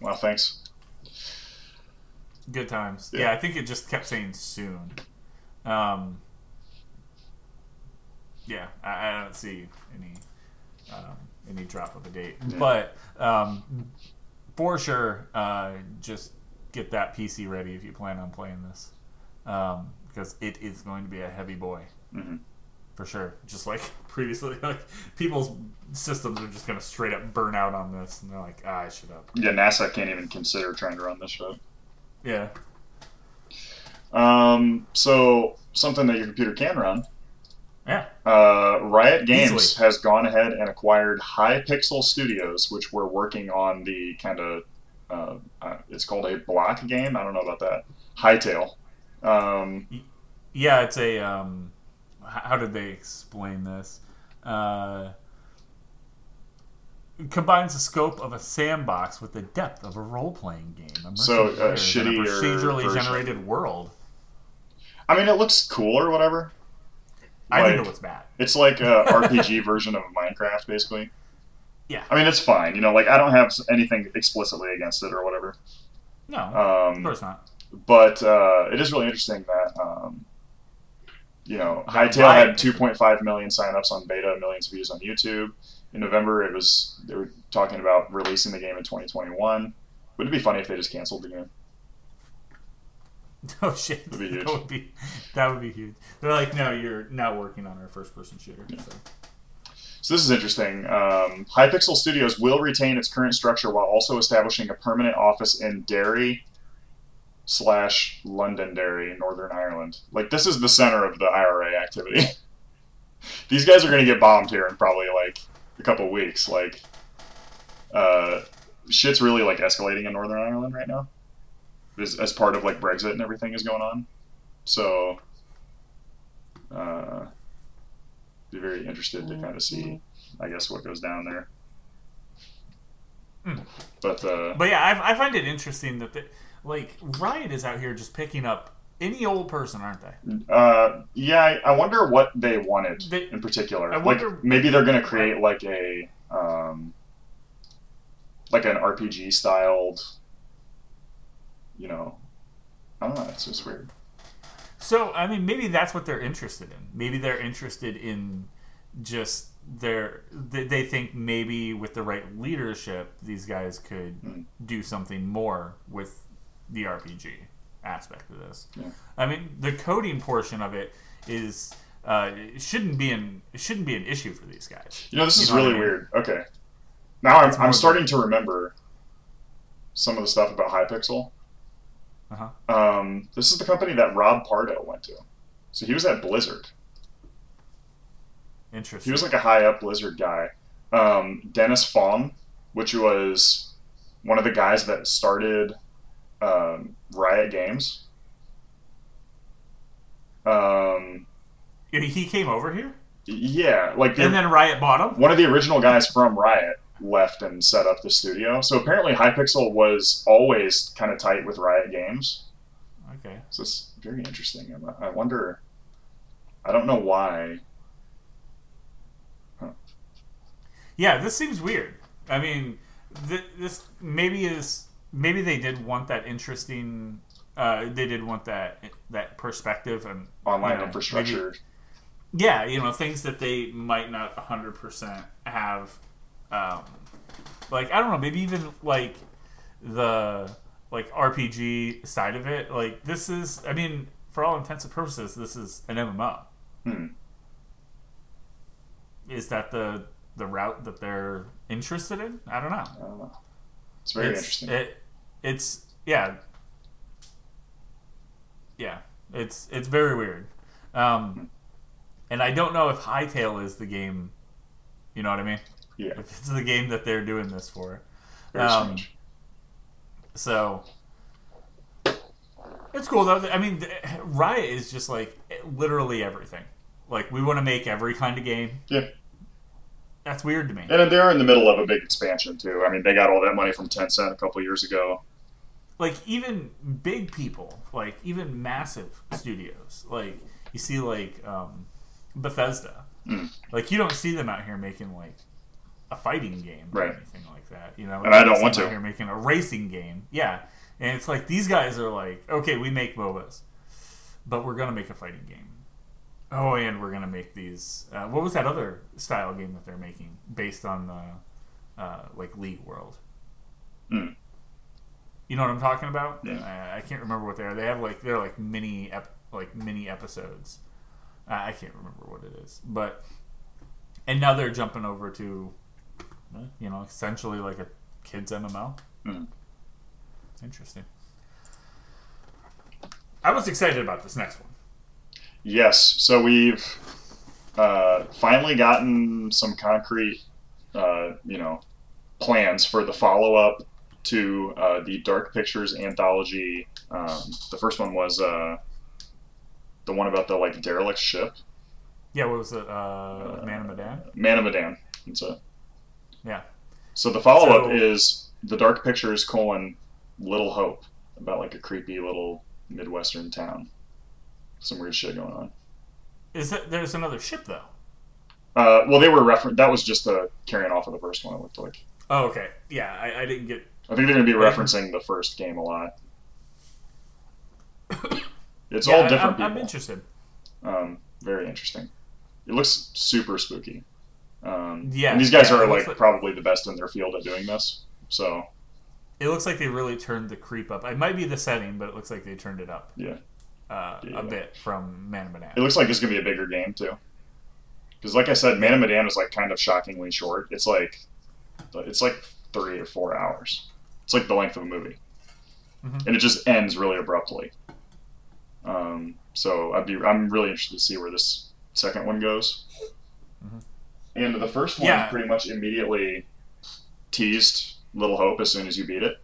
[SPEAKER 2] Well, thanks.
[SPEAKER 1] Good times.
[SPEAKER 2] Yeah.
[SPEAKER 1] Yeah. I think it just kept saying soon. Um, yeah, I, I don't see any um, any drop of a date,
[SPEAKER 2] Yeah.
[SPEAKER 1] but um, for sure, uh, just get that PC ready if you plan on playing this, um, because it is going to be a heavy boy
[SPEAKER 2] hmm
[SPEAKER 1] for sure. Just like previously, like people's systems are just going to straight up burn out on this, and they're like, ah, should up.
[SPEAKER 2] Yeah, NASA can't even consider trying to run this shit.
[SPEAKER 1] Yeah.
[SPEAKER 2] Um, so something that your computer can run.
[SPEAKER 1] Yeah.
[SPEAKER 2] Uh, Riot Games
[SPEAKER 1] Easily.
[SPEAKER 2] has gone ahead and acquired Hypixel Studios, which were working on the kind of uh, uh, it's called a block game. I don't know about that. Hytale. Um,
[SPEAKER 1] Yeah, it's a. Um, how did they explain this? Uh, combines the scope of a sandbox with the depth of a role-playing game. Immersive
[SPEAKER 2] So, a
[SPEAKER 1] in a
[SPEAKER 2] shittier
[SPEAKER 1] procedurally
[SPEAKER 2] version.
[SPEAKER 1] generated world.
[SPEAKER 2] I mean, it looks cool or whatever.
[SPEAKER 1] I think
[SPEAKER 2] Like-
[SPEAKER 1] it looks bad.
[SPEAKER 2] It's like a RPG version of Minecraft, basically.
[SPEAKER 1] Yeah.
[SPEAKER 2] I mean, it's fine. You know, like I don't have anything explicitly against it or whatever.
[SPEAKER 1] No, of
[SPEAKER 2] Um,
[SPEAKER 1] course not.
[SPEAKER 2] but uh, it is really interesting that um, you know
[SPEAKER 1] Hytale
[SPEAKER 2] had 2.5 million signups on beta, millions of views on YouTube. In November, it was they were talking about releasing the game in 2021. Would it be funny if they just canceled the game?
[SPEAKER 1] Oh shit,
[SPEAKER 2] That'd be huge.
[SPEAKER 1] that would be that would be huge. They're like, no, you're not working on our first-person shooter. So.
[SPEAKER 2] So this is interesting. Um, Hypixel Studios will retain its current structure while also establishing a permanent office in Derry slash Londonderry, Northern Ireland. Like this is the center of the IRA activity. These guys are going to get bombed here in probably like a couple weeks. Like, uh, shit's really like escalating in Northern Ireland right now, as, as part of like Brexit and everything is going on. So, uh, be very interested to kind of see, I guess, what goes down there.
[SPEAKER 1] Hmm.
[SPEAKER 2] But uh,
[SPEAKER 1] But yeah, I, I find it interesting that the, like Riot is out here just picking up any old person, aren't they?
[SPEAKER 2] uh, yeah, I, I wonder what they wanted
[SPEAKER 1] They-
[SPEAKER 2] in particular.
[SPEAKER 1] I
[SPEAKER 2] like maybe they're going to create like a um, like an RPG styled, you know. I don't know. It's just weird.
[SPEAKER 1] So I mean, maybe that's what they're interested in. Maybe they're interested in just their. They, think maybe with the right leadership, these guys could
[SPEAKER 2] Hmm.
[SPEAKER 1] do something more with the RPG aspect of this.
[SPEAKER 2] Yeah.
[SPEAKER 1] I mean, the coding portion of it is uh, it shouldn't be an it shouldn't be an issue for these guys.
[SPEAKER 2] You know, this
[SPEAKER 1] You
[SPEAKER 2] is
[SPEAKER 1] know what I
[SPEAKER 2] really
[SPEAKER 1] mean?
[SPEAKER 2] weird. Okay, now I'm, I'm starting to remember some of the stuff about Hypixel.
[SPEAKER 1] Uh-huh.
[SPEAKER 2] Um, this is the company that Rob Pardo went to. So he was at Blizzard.
[SPEAKER 1] Interesting.
[SPEAKER 2] He was like a high up Blizzard guy. Um, Dennis Fong, which was one of the guys that started um, Riot Games. Um,
[SPEAKER 1] he came over here,
[SPEAKER 2] yeah, like the,
[SPEAKER 1] and then Riot bought him.
[SPEAKER 2] one of the original guys from Riot left and set up the studio. So apparently, Hypixel was always kind of tight with Riot Games.
[SPEAKER 1] Okay.
[SPEAKER 2] So it's very interesting. I wonder. I don't know why.
[SPEAKER 1] Yeah, this seems weird. I mean, th- this maybe is maybe they did want that interesting. Uh, they did want that that perspective and
[SPEAKER 2] Online
[SPEAKER 1] Yeah,
[SPEAKER 2] infrastructure.
[SPEAKER 1] yeah, you know things that they might not hundred percent have. Um, like I don't know, maybe even like the like RPG side of it. Like this is, I mean, for all intents and purposes, this is an MMO.
[SPEAKER 2] Hmm.
[SPEAKER 1] Is that the the route that they're interested in? I don't know.
[SPEAKER 2] I don't know. It's very
[SPEAKER 1] it's,
[SPEAKER 2] interesting.
[SPEAKER 1] It, it's yeah, yeah. It's it's very weird, um, and I don't know if Hytale is the game. You know what I mean?
[SPEAKER 2] Yeah,
[SPEAKER 1] it's the game that they're doing this for,
[SPEAKER 2] very
[SPEAKER 1] um,
[SPEAKER 2] strange.
[SPEAKER 1] so it's cool though. I mean, Riot is just like literally everything. Like we want to make every kind of game.
[SPEAKER 2] Yeah.
[SPEAKER 1] That's weird to me.
[SPEAKER 2] And they're in the middle of a big expansion too. I mean, they got all that money from Tencent a couple years ago.
[SPEAKER 1] like even big people, like even massive studios, like you see like um, Bethesda,
[SPEAKER 2] Mm.
[SPEAKER 1] like you don't see them out here making like a fighting game or
[SPEAKER 2] Right.
[SPEAKER 1] anything like that. You know,
[SPEAKER 2] And I don't want to.
[SPEAKER 1] Here making a racing game, yeah. And it's like these guys are like, okay, we make MOBAs, but we're gonna make a fighting game. Oh, and we're gonna make these. Uh, what was that other style game that they're making based on the uh, like League World?
[SPEAKER 2] Mm.
[SPEAKER 1] You know what I'm talking about?
[SPEAKER 2] Yeah.
[SPEAKER 1] I, I can't remember what they are. They have like they're like mini ep- like mini episodes. Uh, I can't remember what it is, but and now they're jumping over to you know essentially like a kids MML.
[SPEAKER 2] Mm.
[SPEAKER 1] Interesting. I was excited about this next one.
[SPEAKER 2] Yes. So we've uh, finally gotten some concrete, uh, you know, plans for the follow up to uh, the Dark Pictures anthology. Um, the first one was uh, the one about the like derelict ship,
[SPEAKER 1] Yeah, what was it? Uh, Man of Medan?
[SPEAKER 2] Man of Medan. It's a
[SPEAKER 1] Yeah.
[SPEAKER 2] So the follow up
[SPEAKER 1] So-
[SPEAKER 2] is the Dark Pictures colon Little Hope about like a creepy little midwestern town. Some weird shit going on.
[SPEAKER 1] Is that there's another ship though?
[SPEAKER 2] Uh, well, they were refer- That was just a carrying off of the first one. It looked like.
[SPEAKER 1] Oh, okay. Yeah, I, I didn't get.
[SPEAKER 2] I think they're going to be referencing the first game a lot. It's
[SPEAKER 1] Yeah,
[SPEAKER 2] all different
[SPEAKER 1] I'm, I'm interested.
[SPEAKER 2] um, very interesting. It looks super spooky. Um,
[SPEAKER 1] Yeah,
[SPEAKER 2] and these guys
[SPEAKER 1] yeah,
[SPEAKER 2] are like,
[SPEAKER 1] like-
[SPEAKER 2] probably the best in their field at doing this. So
[SPEAKER 1] It looks like they really turned the creep up. It might be the setting, but it looks like they turned it up
[SPEAKER 2] yeah,
[SPEAKER 1] uh,
[SPEAKER 2] Yeah.
[SPEAKER 1] a bit from Man of Medan.
[SPEAKER 2] it looks like it's going to be a bigger game too. Because like I said, Man of Medan is like kind of shockingly short. It's like it's like three or four hours. It's like the length of a movie,
[SPEAKER 1] Mhm.
[SPEAKER 2] and it just ends really abruptly. Um, so I'd be I'm really interested to see where this second one goes. And the first one
[SPEAKER 1] Yeah.
[SPEAKER 2] pretty much immediately teased Little Hope as soon as you beat it.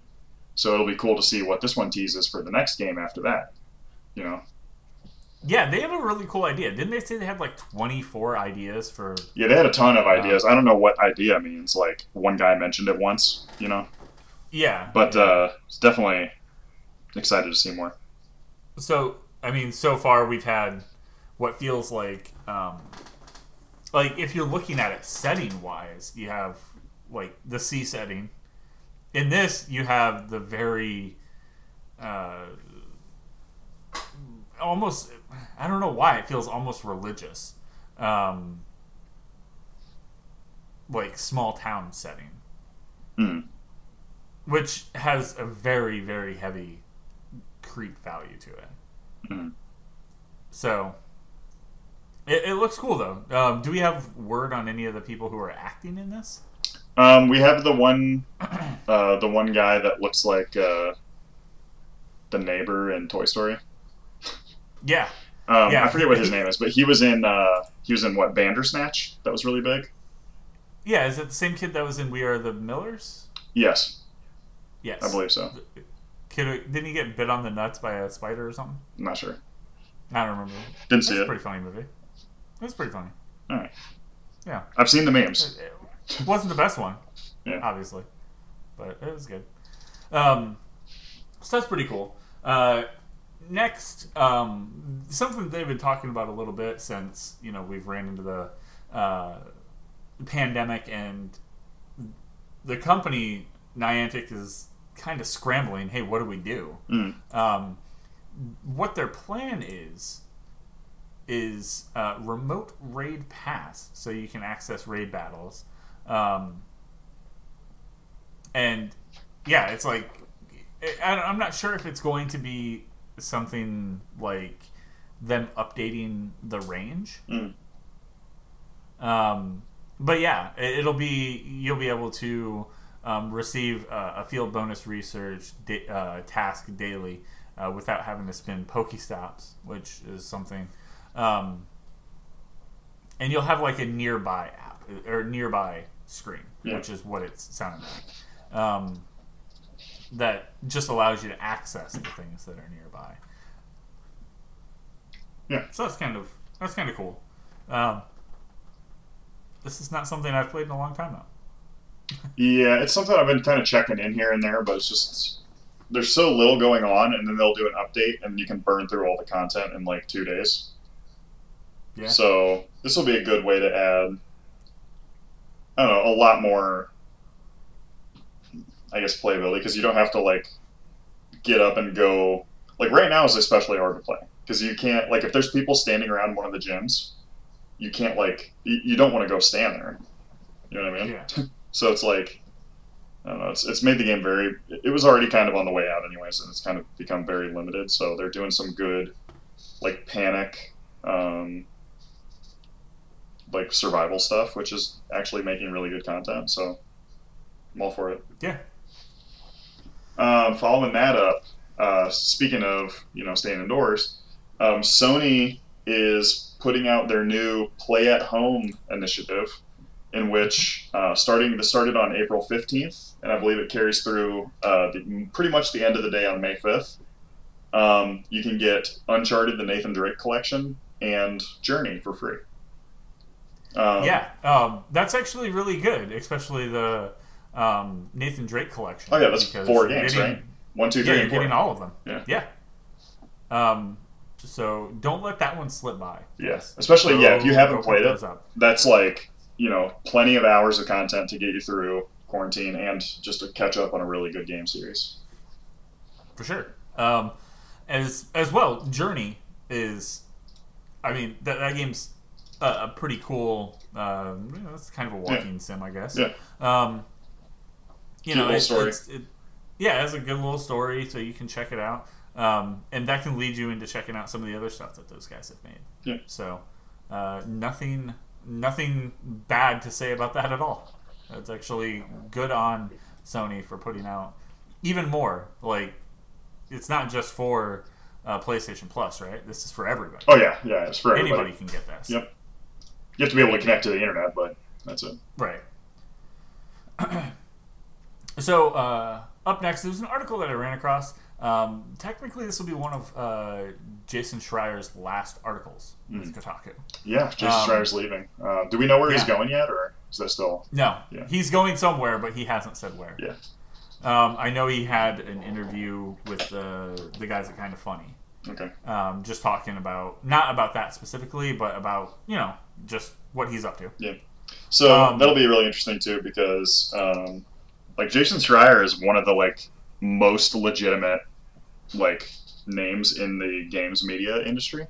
[SPEAKER 2] So it'll be cool to see what this one teases for the next game after that. You know,
[SPEAKER 1] Yeah, they have a really cool idea. Didn't they say they had like 24 ideas for?
[SPEAKER 2] yeah, they had a ton of
[SPEAKER 1] Uh,
[SPEAKER 2] ideas. I don't know what idea means. Like one guy mentioned it once, you know,
[SPEAKER 1] Yeah,
[SPEAKER 2] but
[SPEAKER 1] yeah.
[SPEAKER 2] uh, it's definitely excited to see more.
[SPEAKER 1] so I mean, so far we've had what feels like, um, like if you're looking at it setting wise, you have like the sea setting. In this, you have the very, uh, almost. I don't know why it feels almost religious, um, like small town setting,
[SPEAKER 2] Mm.
[SPEAKER 1] which has a very very heavy creep value to it.
[SPEAKER 2] Mhm.
[SPEAKER 1] So it, it looks cool though. Um, do we have word on any of the people who are acting in this?
[SPEAKER 2] Um, we have the one, uh, the one guy that looks like uh, the neighbor in Toy Story.
[SPEAKER 1] Yeah,
[SPEAKER 2] Um,
[SPEAKER 1] Yeah.
[SPEAKER 2] I forget what his name is, but he was in uh, he was in what Bandersnatch? That was really big.
[SPEAKER 1] yeah. Is it the same kid that was in We Are the Millers?
[SPEAKER 2] Yes,
[SPEAKER 1] Yes,
[SPEAKER 2] I believe so.
[SPEAKER 1] Kid, didn't he get bit on the nuts by a spider or something?
[SPEAKER 2] I'm not sure.
[SPEAKER 1] I don't remember.
[SPEAKER 2] Didn't
[SPEAKER 1] It's
[SPEAKER 2] see
[SPEAKER 1] a
[SPEAKER 2] it.
[SPEAKER 1] pretty funny movie. It was pretty funny.
[SPEAKER 2] All right.
[SPEAKER 1] Yeah.
[SPEAKER 2] I've seen the memes.
[SPEAKER 1] It wasn't the best one,
[SPEAKER 2] Yeah.
[SPEAKER 1] obviously, but it was good. Um, so that's pretty cool. Uh, next, um, something they've been talking about a little bit since you know we've ran into the uh, pandemic and the company Niantic is kind of scrambling. Hey, what do we do?
[SPEAKER 2] Mm.
[SPEAKER 1] Um, what their plan is is uh, remote raid pass, so you can access raid battles, um, and yeah, it's like I, I'm not sure if it's going to be something like them updating the range.
[SPEAKER 2] Mm.
[SPEAKER 1] Um, but yeah, it, it'll be you'll be able to um, receive uh, a field bonus research da- uh, task daily uh, without having to spend Pokestops, which is something. Um, and you'll have like a nearby app or nearby screen,
[SPEAKER 2] Yeah.
[SPEAKER 1] which is what it's sounding like. Um, that just allows you to access the things that are nearby.
[SPEAKER 2] Yeah.
[SPEAKER 1] So that's kind of that's kind of cool. Um, this is not something I've played in a long time though.
[SPEAKER 2] Yeah, it's something I've been kind of checking in here and there, but it's just there's so little going on, and then they'll do an update, and you can burn through all the content in like two days.
[SPEAKER 1] Yeah.
[SPEAKER 2] So this will be a good way to add, I don't know, a lot more, I guess, playability because you don't have to like get up and go. Like right now is especially hard to play because you can't like if there's people standing around one of the gyms, you can't like you, you don't want to go stand there. You know what I mean?
[SPEAKER 1] Yeah.
[SPEAKER 2] So it's like, I don't know. It's, it's made the game very. It was already kind of on the way out, anyways, and it's kind of become very limited. So they're doing some good, like panic, um, like survival stuff, which is actually making really good content. So I'm all for it.
[SPEAKER 1] Yeah.
[SPEAKER 2] Um, following that up, uh, speaking of you know staying indoors, um, Sony is putting out their new Play at Home initiative, in which uh, starting this started on April fifteenth, and I believe it carries through uh, the, pretty much the end of the day on May fifth. Um, you can get Uncharted: The Nathan Drake Collection and Journey for free.
[SPEAKER 1] Um, yeah, um, that's actually really good, especially the um, Nathan Drake collection.
[SPEAKER 2] Oh yeah, that's four games, getting, right? One, two, three,
[SPEAKER 1] yeah, you're getting all of them.
[SPEAKER 2] Yeah,
[SPEAKER 1] yeah. Um, so don't let that one slip by.
[SPEAKER 2] Yes, especially go, yeah, if you haven't played it, that's like you know plenty of hours of content to get you through quarantine and just to catch up on a really good game series.
[SPEAKER 1] For sure. Um, as as well, Journey is, I mean that that game's a, a pretty cool. Uh, you know, it's kind of a walking yeah. sim, I guess.
[SPEAKER 2] Yeah.
[SPEAKER 1] Um, you
[SPEAKER 2] know,
[SPEAKER 1] it's, it's, it, yeah, it has a good little story, so you can check it out, um, and that can lead you into checking out some of the other stuff that those guys have made.
[SPEAKER 2] Yeah.
[SPEAKER 1] So, uh, nothing, nothing bad to say about that at all. It's actually good on Sony for putting out even more. Like, it's not just for uh, PlayStation Plus, right? This is for everybody.
[SPEAKER 2] Oh yeah, yeah, it's for everybody.
[SPEAKER 1] Anybody can get this.
[SPEAKER 2] Yep. You have to be able to connect to the internet, but that's it.
[SPEAKER 1] Right. so uh, up next, there's an article that I ran across. Um, technically, this will be one of uh, Jason Schreier's last articles mm. with Kotaku.
[SPEAKER 2] Yeah, Jason um, Schreier's leaving. Uh, do we know where yeah. he's going yet, or is that still?
[SPEAKER 1] No.
[SPEAKER 2] Yeah.
[SPEAKER 1] He's going somewhere, but he hasn't said where.
[SPEAKER 2] Yeah.
[SPEAKER 1] Um, I know he had an interview with the the guys at Kind of Funny.
[SPEAKER 2] Okay.
[SPEAKER 1] Um, just talking about not about that specifically, but about you know just what he's up to.
[SPEAKER 2] Yeah. So um, that'll be really interesting too because um, like Jason Schreier is one of the like most legitimate like names in the games media industry.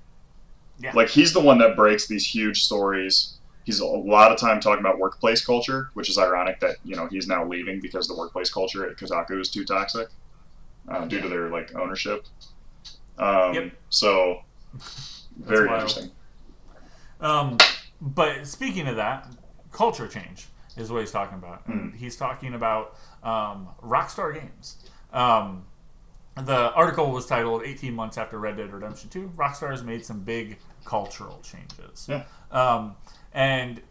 [SPEAKER 1] Yeah.
[SPEAKER 2] Like he's the one that breaks these huge stories. He's a lot of time talking about workplace culture, which is ironic that you know he's now leaving because the workplace culture at Kotaku is too toxic uh, due to their like ownership. Um, yep. So very interesting.
[SPEAKER 1] Um, but speaking of that, culture change is what he's talking about. Mm. He's talking about um, Rockstar Games. Um, the article was titled 18 months after Red Dead Redemption 2, Rockstar has made some big cultural changes.
[SPEAKER 2] Yeah.
[SPEAKER 1] Um, and,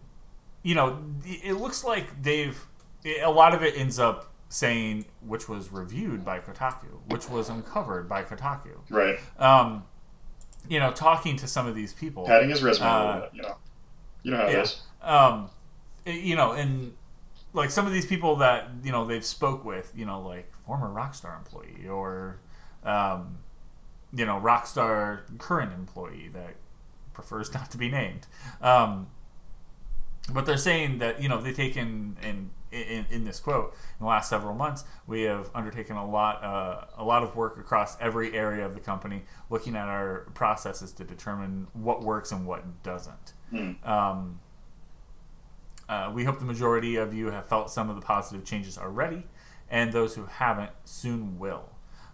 [SPEAKER 1] you know, it looks like they've, a lot of it ends up saying, which was reviewed by Kotaku, which was uncovered by Kotaku.
[SPEAKER 2] Right.
[SPEAKER 1] Um, you know, talking to some of these people.
[SPEAKER 2] Padding his resume uh, a little bit, you know. You know how
[SPEAKER 1] yeah.
[SPEAKER 2] is.
[SPEAKER 1] Um, you know, and like some of these people that you know they've spoke with, you know, like former Rockstar employee or, um, you know, Rockstar current employee that prefers not to be named. Um, but they're saying that you know they've taken in, in, in this quote in the last several months we have undertaken a lot uh, a lot of work across every area of the company looking at our processes to determine what works and what doesn't
[SPEAKER 2] mm.
[SPEAKER 1] um, uh, we hope the majority of you have felt some of the positive changes already, and those who haven't soon will.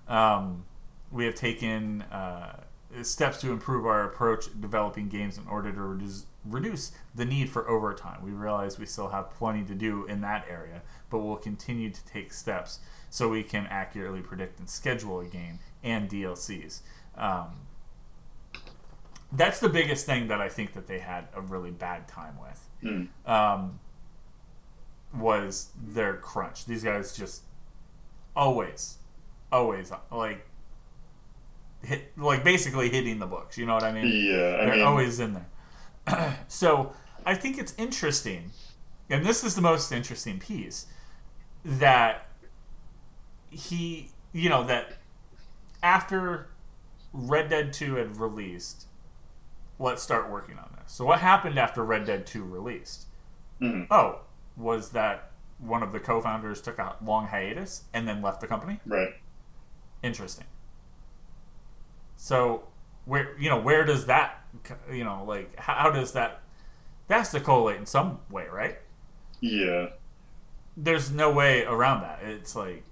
[SPEAKER 1] Um, we have taken uh, steps to improve our approach developing games in order to reduce, reduce the need for overtime. We realize we still have plenty to do in that area, but we'll continue to take steps so we can accurately predict and schedule a game and DLCs. Um, that's the biggest thing that I think that they had a really bad time with.
[SPEAKER 2] Mm.
[SPEAKER 1] Um, was their crunch. These guys just always, always like hit, like basically hitting the books. You know what I mean?
[SPEAKER 2] Yeah, I
[SPEAKER 1] they're
[SPEAKER 2] mean...
[SPEAKER 1] always in there. so I think it's interesting, and this is the most interesting piece that he, you know, that after Red Dead Two had released let's start working on this. So what happened after Red Dead 2 released?
[SPEAKER 2] Mm-hmm.
[SPEAKER 1] Oh, was that one of the co-founders took a long hiatus and then left the company?
[SPEAKER 2] Right.
[SPEAKER 1] Interesting. So where you know where does that you know like how does that that's to correlate in some way, right?
[SPEAKER 2] Yeah.
[SPEAKER 1] There's no way around that. It's like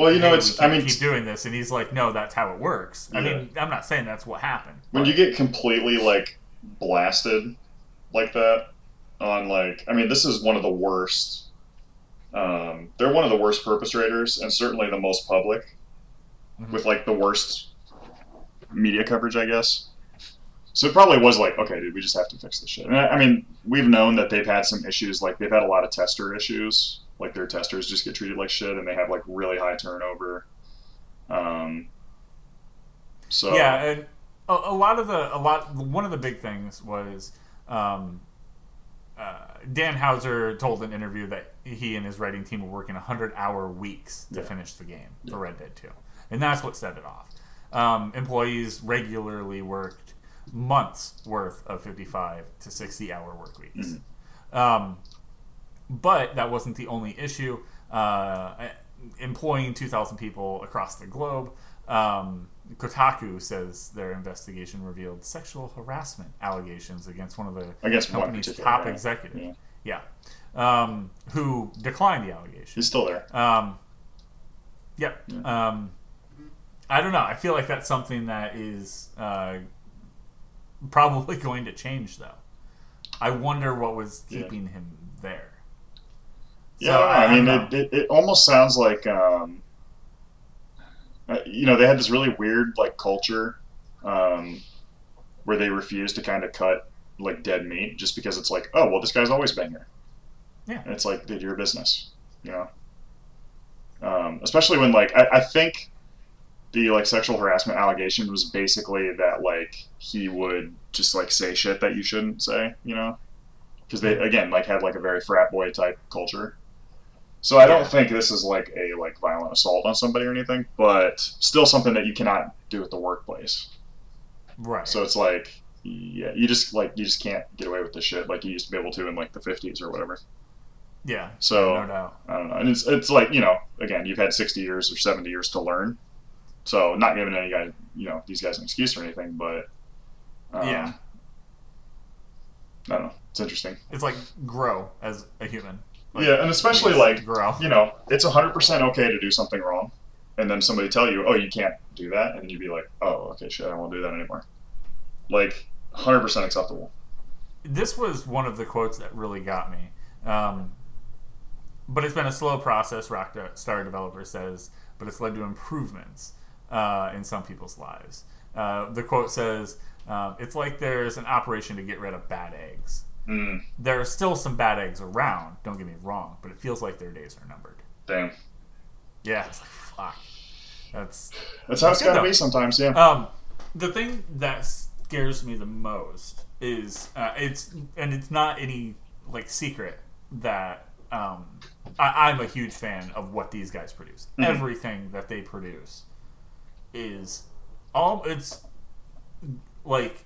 [SPEAKER 2] well, you know, it's. I mean,
[SPEAKER 1] keep doing this, and he's like, "No, that's how it works." I mean, I'm not saying that's what happened.
[SPEAKER 2] When you get completely like blasted like that on like, I mean, this is one of the worst. Um, they're one of the worst perpetrators, and certainly the most public. with like the worst media coverage, I guess. So it probably was like, okay, dude, we just have to fix this shit. And I, I mean, we've known that they've had some issues, like they've had a lot of tester issues, like their testers just get treated like shit, and they have like really high turnover. Um, so
[SPEAKER 1] Yeah, and a, a lot of the a lot one of the big things was um, uh, Dan Houser told an interview that he and his writing team were working 100 hour weeks to
[SPEAKER 2] Yeah.
[SPEAKER 1] finish the game for Red Dead 2. And that's what set it off. Um, employees regularly worked months worth of 55 to 60 hour work weeks. Um, but that wasn't the only issue. Uh, employing 2,000 people across the globe, um, Kotaku says their investigation revealed sexual harassment allegations against one of the
[SPEAKER 2] Against one
[SPEAKER 1] company's top
[SPEAKER 2] guy.
[SPEAKER 1] executives.
[SPEAKER 2] Yeah.
[SPEAKER 1] Yeah. Um, who declined the allegation.
[SPEAKER 2] he's still there.
[SPEAKER 1] Um, yep. Um, I don't know. I feel like that's something that is uh, probably going to change, though. I wonder what was
[SPEAKER 2] Yeah.
[SPEAKER 1] keeping him there.
[SPEAKER 2] Yeah,
[SPEAKER 1] So,
[SPEAKER 2] I,
[SPEAKER 1] I
[SPEAKER 2] mean, it, it, it almost sounds like, um, uh, you know, they had this really weird like culture um, where they refuse to kind of cut like dead meat just because it's like, oh, well, this guy's always been here.
[SPEAKER 1] Yeah.
[SPEAKER 2] And it's like, did your business, you know. Um, especially when like I, I think the like sexual harassment allegation was basically that like he would just like say shit that you shouldn't say, you know, because they again like had like a very frat boy type culture. So I don't think this is like a like violent assault on somebody or anything, but still something that you cannot do at the workplace.
[SPEAKER 1] Right.
[SPEAKER 2] So it's like, yeah, you just like you just can't get away with this shit like you used to be able to in like the fifties or whatever.
[SPEAKER 1] yeah.
[SPEAKER 2] So
[SPEAKER 1] No doubt.
[SPEAKER 2] I don't know, and it's it's like you know, again, you've had sixty years or seventy years to learn. So not giving any guy, you know, these guys an excuse or anything, but um,
[SPEAKER 1] Yeah.
[SPEAKER 2] I don't know. It's interesting.
[SPEAKER 1] It's like grow as a human. Like,
[SPEAKER 2] yeah, and especially like
[SPEAKER 1] grow.
[SPEAKER 2] you know, it's hundred percent okay to do something wrong, and then somebody tell you, oh, you can't do that, and you'd be like, oh, okay, shit, I won't do that anymore. Like hundred percent acceptable.
[SPEAKER 1] this was one of the quotes that really got me. Um, but it's been a slow process, Rockstar developer says, but it's led to improvements uh, in some people's lives. Uh, the quote says, um, It's like there's an operation to get rid of bad eggs.
[SPEAKER 2] Mm,
[SPEAKER 1] There are still some bad eggs around, don't get me wrong, but it feels like their days are numbered.
[SPEAKER 2] damn,
[SPEAKER 1] Yeah, it's like, fuck. That's
[SPEAKER 2] that's how it's got to
[SPEAKER 1] though.
[SPEAKER 2] be sometimes. Yeah.
[SPEAKER 1] Um, the thing that scares me the most is uh, it's and it's not any like secret that um, I, I'm a huge fan of what these guys produce.
[SPEAKER 2] Mhm.
[SPEAKER 1] Everything that they produce is all it's like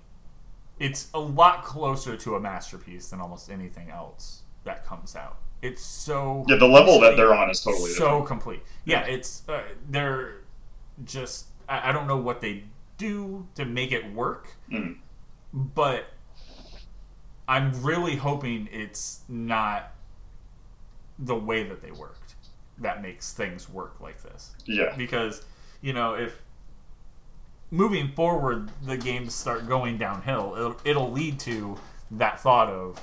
[SPEAKER 1] it's a lot closer to a masterpiece than almost anything else that comes out. It's so
[SPEAKER 2] yeah, the level that they're on is totally
[SPEAKER 1] so
[SPEAKER 2] different.
[SPEAKER 1] complete. Yeah, it's uh, they're just I, I don't know what they do to make it work,
[SPEAKER 2] Mm.
[SPEAKER 1] but I'm really hoping it's not the way that they worked that makes things work like this.
[SPEAKER 2] Yeah.
[SPEAKER 1] Because you know if moving forward the games start going downhill, it'll, it'll lead to that thought of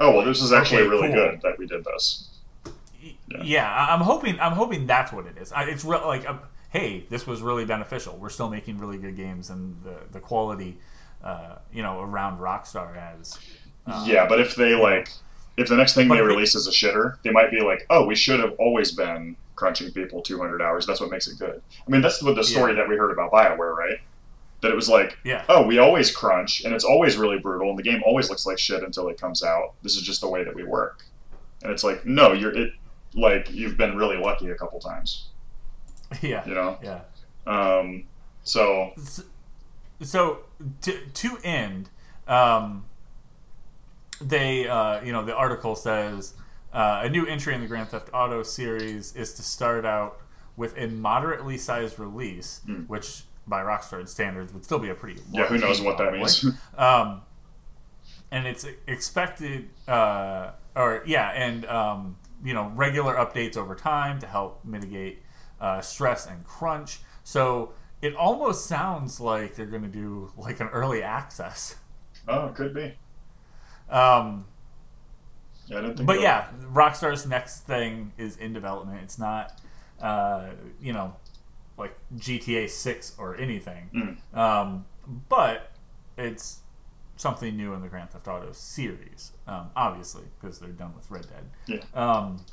[SPEAKER 2] Oh well, this is actually
[SPEAKER 1] Okay,
[SPEAKER 2] really
[SPEAKER 1] cool.
[SPEAKER 2] good that we did this.
[SPEAKER 1] yeah.
[SPEAKER 2] Yeah.
[SPEAKER 1] I'm hoping. I'm hoping that's what it is. I, it's real like, um, hey, this was really beneficial. We're still making really good games, and the the quality, uh, you know, around Rockstar has. uh,
[SPEAKER 2] yeah, but if they like, if the next thing they- release is a shitter, they might be like, oh, we should have always been crunching people 200 hours. That's what makes it good. I mean, that's what the story
[SPEAKER 1] Yeah.
[SPEAKER 2] that we heard about Bioware, right? That it was like,
[SPEAKER 1] Yeah.
[SPEAKER 2] oh, we always crunch, and it's always really brutal, and the game always looks like shit until it comes out. This is just the way that we work. And it's like, no, you're it. Like you've been really lucky a couple times,
[SPEAKER 1] Yeah.
[SPEAKER 2] you know.
[SPEAKER 1] Yeah.
[SPEAKER 2] Um, so
[SPEAKER 1] So to to end, um, they uh, you know the article says uh, a new entry in the Grand Theft Auto series is to start out with a moderately sized release,
[SPEAKER 2] Hmm.
[SPEAKER 1] which by Rockstar standards would still be a pretty
[SPEAKER 2] yeah, who knows what that means?
[SPEAKER 1] um, and it's expected, uh, or yeah, and um, you know, regular updates over time to help mitigate uh, stress and crunch. So it almost sounds like they're going to do like an early access.
[SPEAKER 2] oh, it could be.
[SPEAKER 1] Um,
[SPEAKER 2] Yeah, I didn't think.
[SPEAKER 1] but yeah, Rockstar's next thing is in development. It's not, uh, you know, like GTA Six or anything.
[SPEAKER 2] Mm.
[SPEAKER 1] Um, but it's something new in the Grand Theft Auto series, um, obviously because they're done with Red Dead.
[SPEAKER 2] Yeah.
[SPEAKER 1] Um,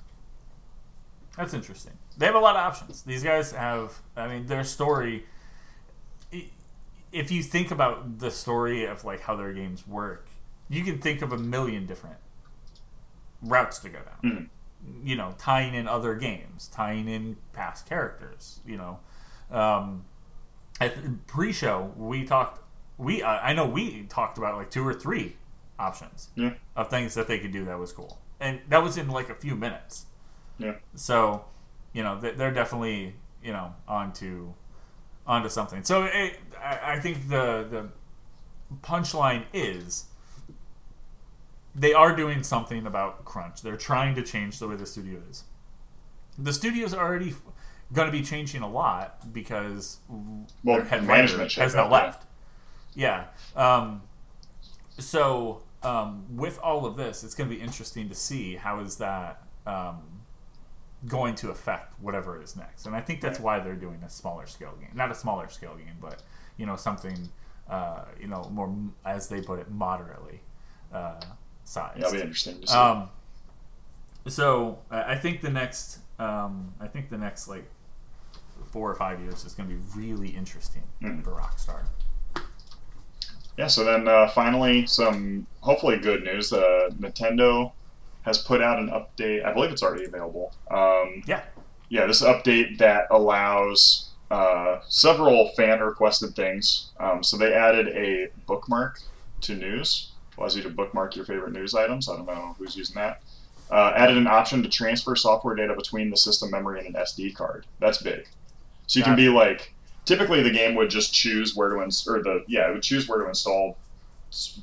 [SPEAKER 1] that's interesting. They have a lot of options. These guys have, I mean, their story. If you think about the story of like how their games work, you can think of a million different routes to go down.
[SPEAKER 2] Mhm.
[SPEAKER 1] You know, tying in other games, tying in past characters. You know, um, at the pre-show we talked. We uh, I know we talked about like two or three options
[SPEAKER 2] Yeah.
[SPEAKER 1] of things that they could do that was cool, and that was in like a few minutes.
[SPEAKER 2] Yeah.
[SPEAKER 1] So, you know, they- they're definitely you know onto onto something. So it, I, I think the the punchline is they are doing something about crunch. They're trying to change the way the studio is. The studio's already going to be changing a lot because
[SPEAKER 2] Well,
[SPEAKER 1] their head
[SPEAKER 2] management
[SPEAKER 1] has
[SPEAKER 2] shakeup,
[SPEAKER 1] now
[SPEAKER 2] yeah.
[SPEAKER 1] left. Yeah. Um, so um, with all of this, it's going to be interesting to see how is that um, going to affect whatever is next. And I think that's why they're doing a smaller scale game, not a smaller scale game, but you know something uh, you know more as they put it moderately uh, sized.
[SPEAKER 2] Yeah, it'll be interesting to see.
[SPEAKER 1] Um, so I think the next, um, I think the next like four or five years is going to be really interesting
[SPEAKER 2] Mhm.
[SPEAKER 1] for Rockstar.
[SPEAKER 2] Yeah, so then uh, finally, some hopefully good news. Uh, Nintendo has put out an update. I believe it's already available. Um,
[SPEAKER 1] Yeah.
[SPEAKER 2] yeah, this update that allows uh, several fan requested things. Um, so they added a bookmark to news. Allows you to bookmark your favorite news items. I don't know who's using that. Uh, added an option to transfer software data between the system memory and an SD card. That's big. So you can be like, typically the game would just choose where to ins- or the yeah, it would choose where to install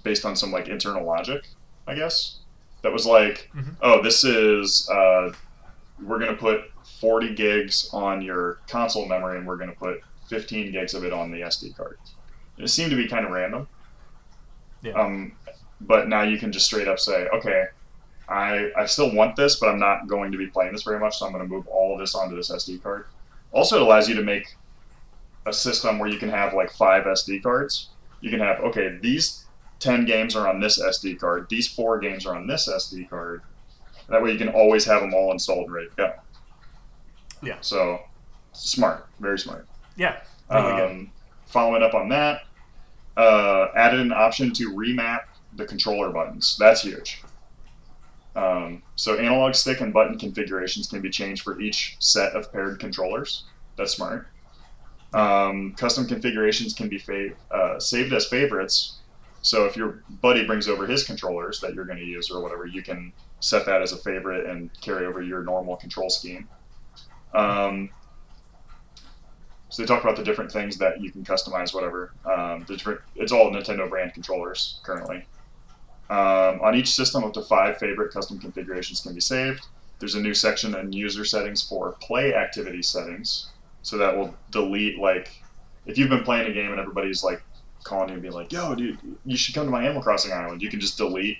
[SPEAKER 2] based on some like internal logic, I guess. That was like,
[SPEAKER 1] Mhm.
[SPEAKER 2] oh, this is uh, we're gonna put 40 gigs on your console memory, and we're gonna put 15 gigs of it on the SD card. It seemed to be kind of random.
[SPEAKER 1] Yeah.
[SPEAKER 2] Um, but now you can just straight up say, okay, I I still want this, but I'm not going to be playing this very much, so I'm going to move all of this onto this SD card. Also, it allows you to make a system where you can have like five SD cards. You can have okay, these 10 games are on this SD card, these four games are on this SD card. That way, you can always have them all installed and ready to go.
[SPEAKER 1] Yeah.
[SPEAKER 2] So smart, very smart.
[SPEAKER 1] Yeah.
[SPEAKER 2] Um, following up on that, uh, added an option to remap the controller buttons. That's huge. Um, so analog stick and button configurations can be changed for each set of paired controllers. That's smart. Um, custom configurations can be fa- uh, saved as favorites. So if your buddy brings over his controllers that you're going to use or whatever, you can set that as a favorite and carry over your normal control scheme. Um, so they talk about the different things that you can customize, whatever. Um, the different, it's all Nintendo brand controllers currently. Um, on each system, up to five favorite custom configurations can be saved. There's a new section in user settings for play activity settings. So that will delete, like, if you've been playing a game and everybody's like calling you and being like, yo, dude, you should come to my Animal Crossing island, you can just delete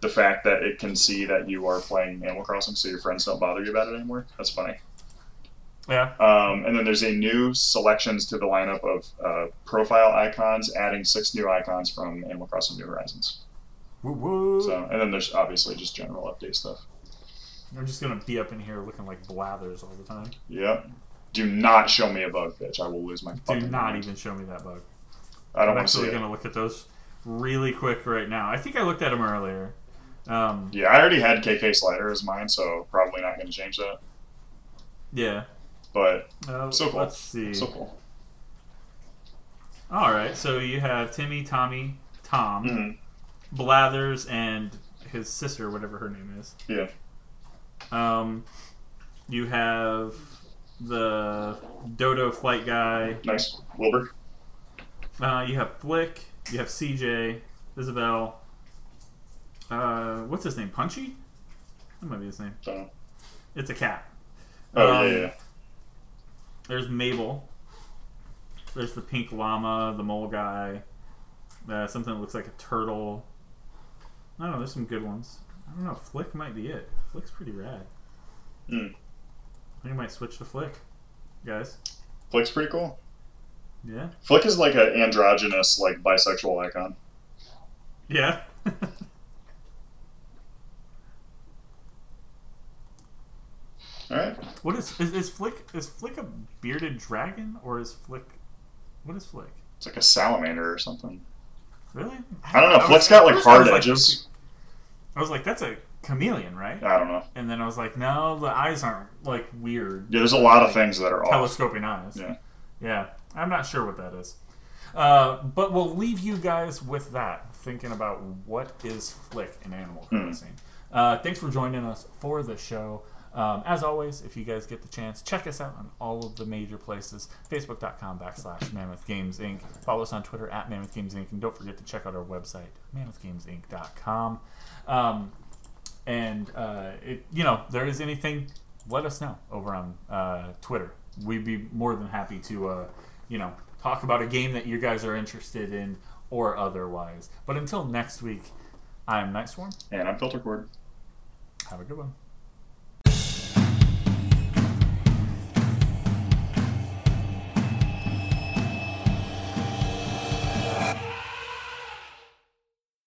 [SPEAKER 2] the fact that it can see that you are playing Animal Crossing so your friends don't bother you about it anymore. That's funny.
[SPEAKER 1] Yeah.
[SPEAKER 2] Um, and then there's a new selections to the lineup of uh, profile icons, adding six new icons from Animal Crossing New Horizons.
[SPEAKER 1] Woo woo.
[SPEAKER 2] So, and then there's obviously just general update stuff.
[SPEAKER 1] I'm just gonna be up in here looking like blathers all the time.
[SPEAKER 2] Yep. Do not show me a bug, bitch. I will lose my.
[SPEAKER 1] Do
[SPEAKER 2] fucking
[SPEAKER 1] not
[SPEAKER 2] mind.
[SPEAKER 1] even show me that bug.
[SPEAKER 2] I don't
[SPEAKER 1] I'm
[SPEAKER 2] want to see
[SPEAKER 1] actually gonna look at those really quick right now. I think I looked at them earlier. Um,
[SPEAKER 2] Yeah, I already had KK Slider as mine, so probably not going to change that.
[SPEAKER 1] yeah.
[SPEAKER 2] But
[SPEAKER 1] Uh,
[SPEAKER 2] So cool.
[SPEAKER 1] Let's see.
[SPEAKER 2] so cool.
[SPEAKER 1] All right. So you have Timmy, Tommy, Tom,
[SPEAKER 2] Mhm.
[SPEAKER 1] Blathers, and his sister, whatever her name is.
[SPEAKER 2] Yeah.
[SPEAKER 1] Um, you have the Dodo flight guy.
[SPEAKER 2] Nice. Wilbur.
[SPEAKER 1] Uh, you have Flick. You have CJ, Isabelle. Uh, what's his name? Punchy? That might be his name.
[SPEAKER 2] Don't know.
[SPEAKER 1] It's a cat.
[SPEAKER 2] Oh
[SPEAKER 1] Um,
[SPEAKER 2] yeah, yeah, yeah.
[SPEAKER 1] There's Mabel. There's the pink llama, the mole guy. Uh, something that looks like a turtle. I don't know. There's some good ones. I don't know. Flick might be it. Flick's pretty rad.
[SPEAKER 2] Hmm.
[SPEAKER 1] I think I might switch to Flick, guys.
[SPEAKER 2] Flick's pretty cool.
[SPEAKER 1] Yeah.
[SPEAKER 2] Flick is like an androgynous, like bisexual icon.
[SPEAKER 1] Yeah.
[SPEAKER 2] All right.
[SPEAKER 1] what is, is is Flick? Is Flick a bearded dragon or is Flick? What is Flick?
[SPEAKER 2] It's like a salamander or something.
[SPEAKER 1] Really?
[SPEAKER 2] I don't know.
[SPEAKER 1] was-
[SPEAKER 2] Flick's got like
[SPEAKER 1] first I
[SPEAKER 2] hard
[SPEAKER 1] was
[SPEAKER 2] edges.
[SPEAKER 1] I was like, that's a chameleon, right?
[SPEAKER 2] I don't know.
[SPEAKER 1] And then I was like, no, the eyes aren't like weird.
[SPEAKER 2] Yeah, there's a lot of things that are off.
[SPEAKER 1] telescoping eyes.
[SPEAKER 2] Yeah.
[SPEAKER 1] Yeah. I'm not sure what that is. Uh, but we'll leave you guys with that, thinking about what is Flick in Animal
[SPEAKER 2] Hmm.
[SPEAKER 1] Crossing. Uh, thanks for joining us for the show. Um, as always, if you guys get the chance, check us out on all of the major places. Facebook.com backslash Mammoth Games Inc. Follow us on Twitter at Mammoth Games Inc. And don't forget to check out our website, mammothgamesinc.com. Um, and uh, it, you know, there is anything, let us know over on uh, Twitter. We'd be more than happy to, uh, you know, talk about a game that you guys are interested in or otherwise. But until next week, I'm Night Swarm.
[SPEAKER 2] And I'm Filter Cord.
[SPEAKER 1] Have a good one.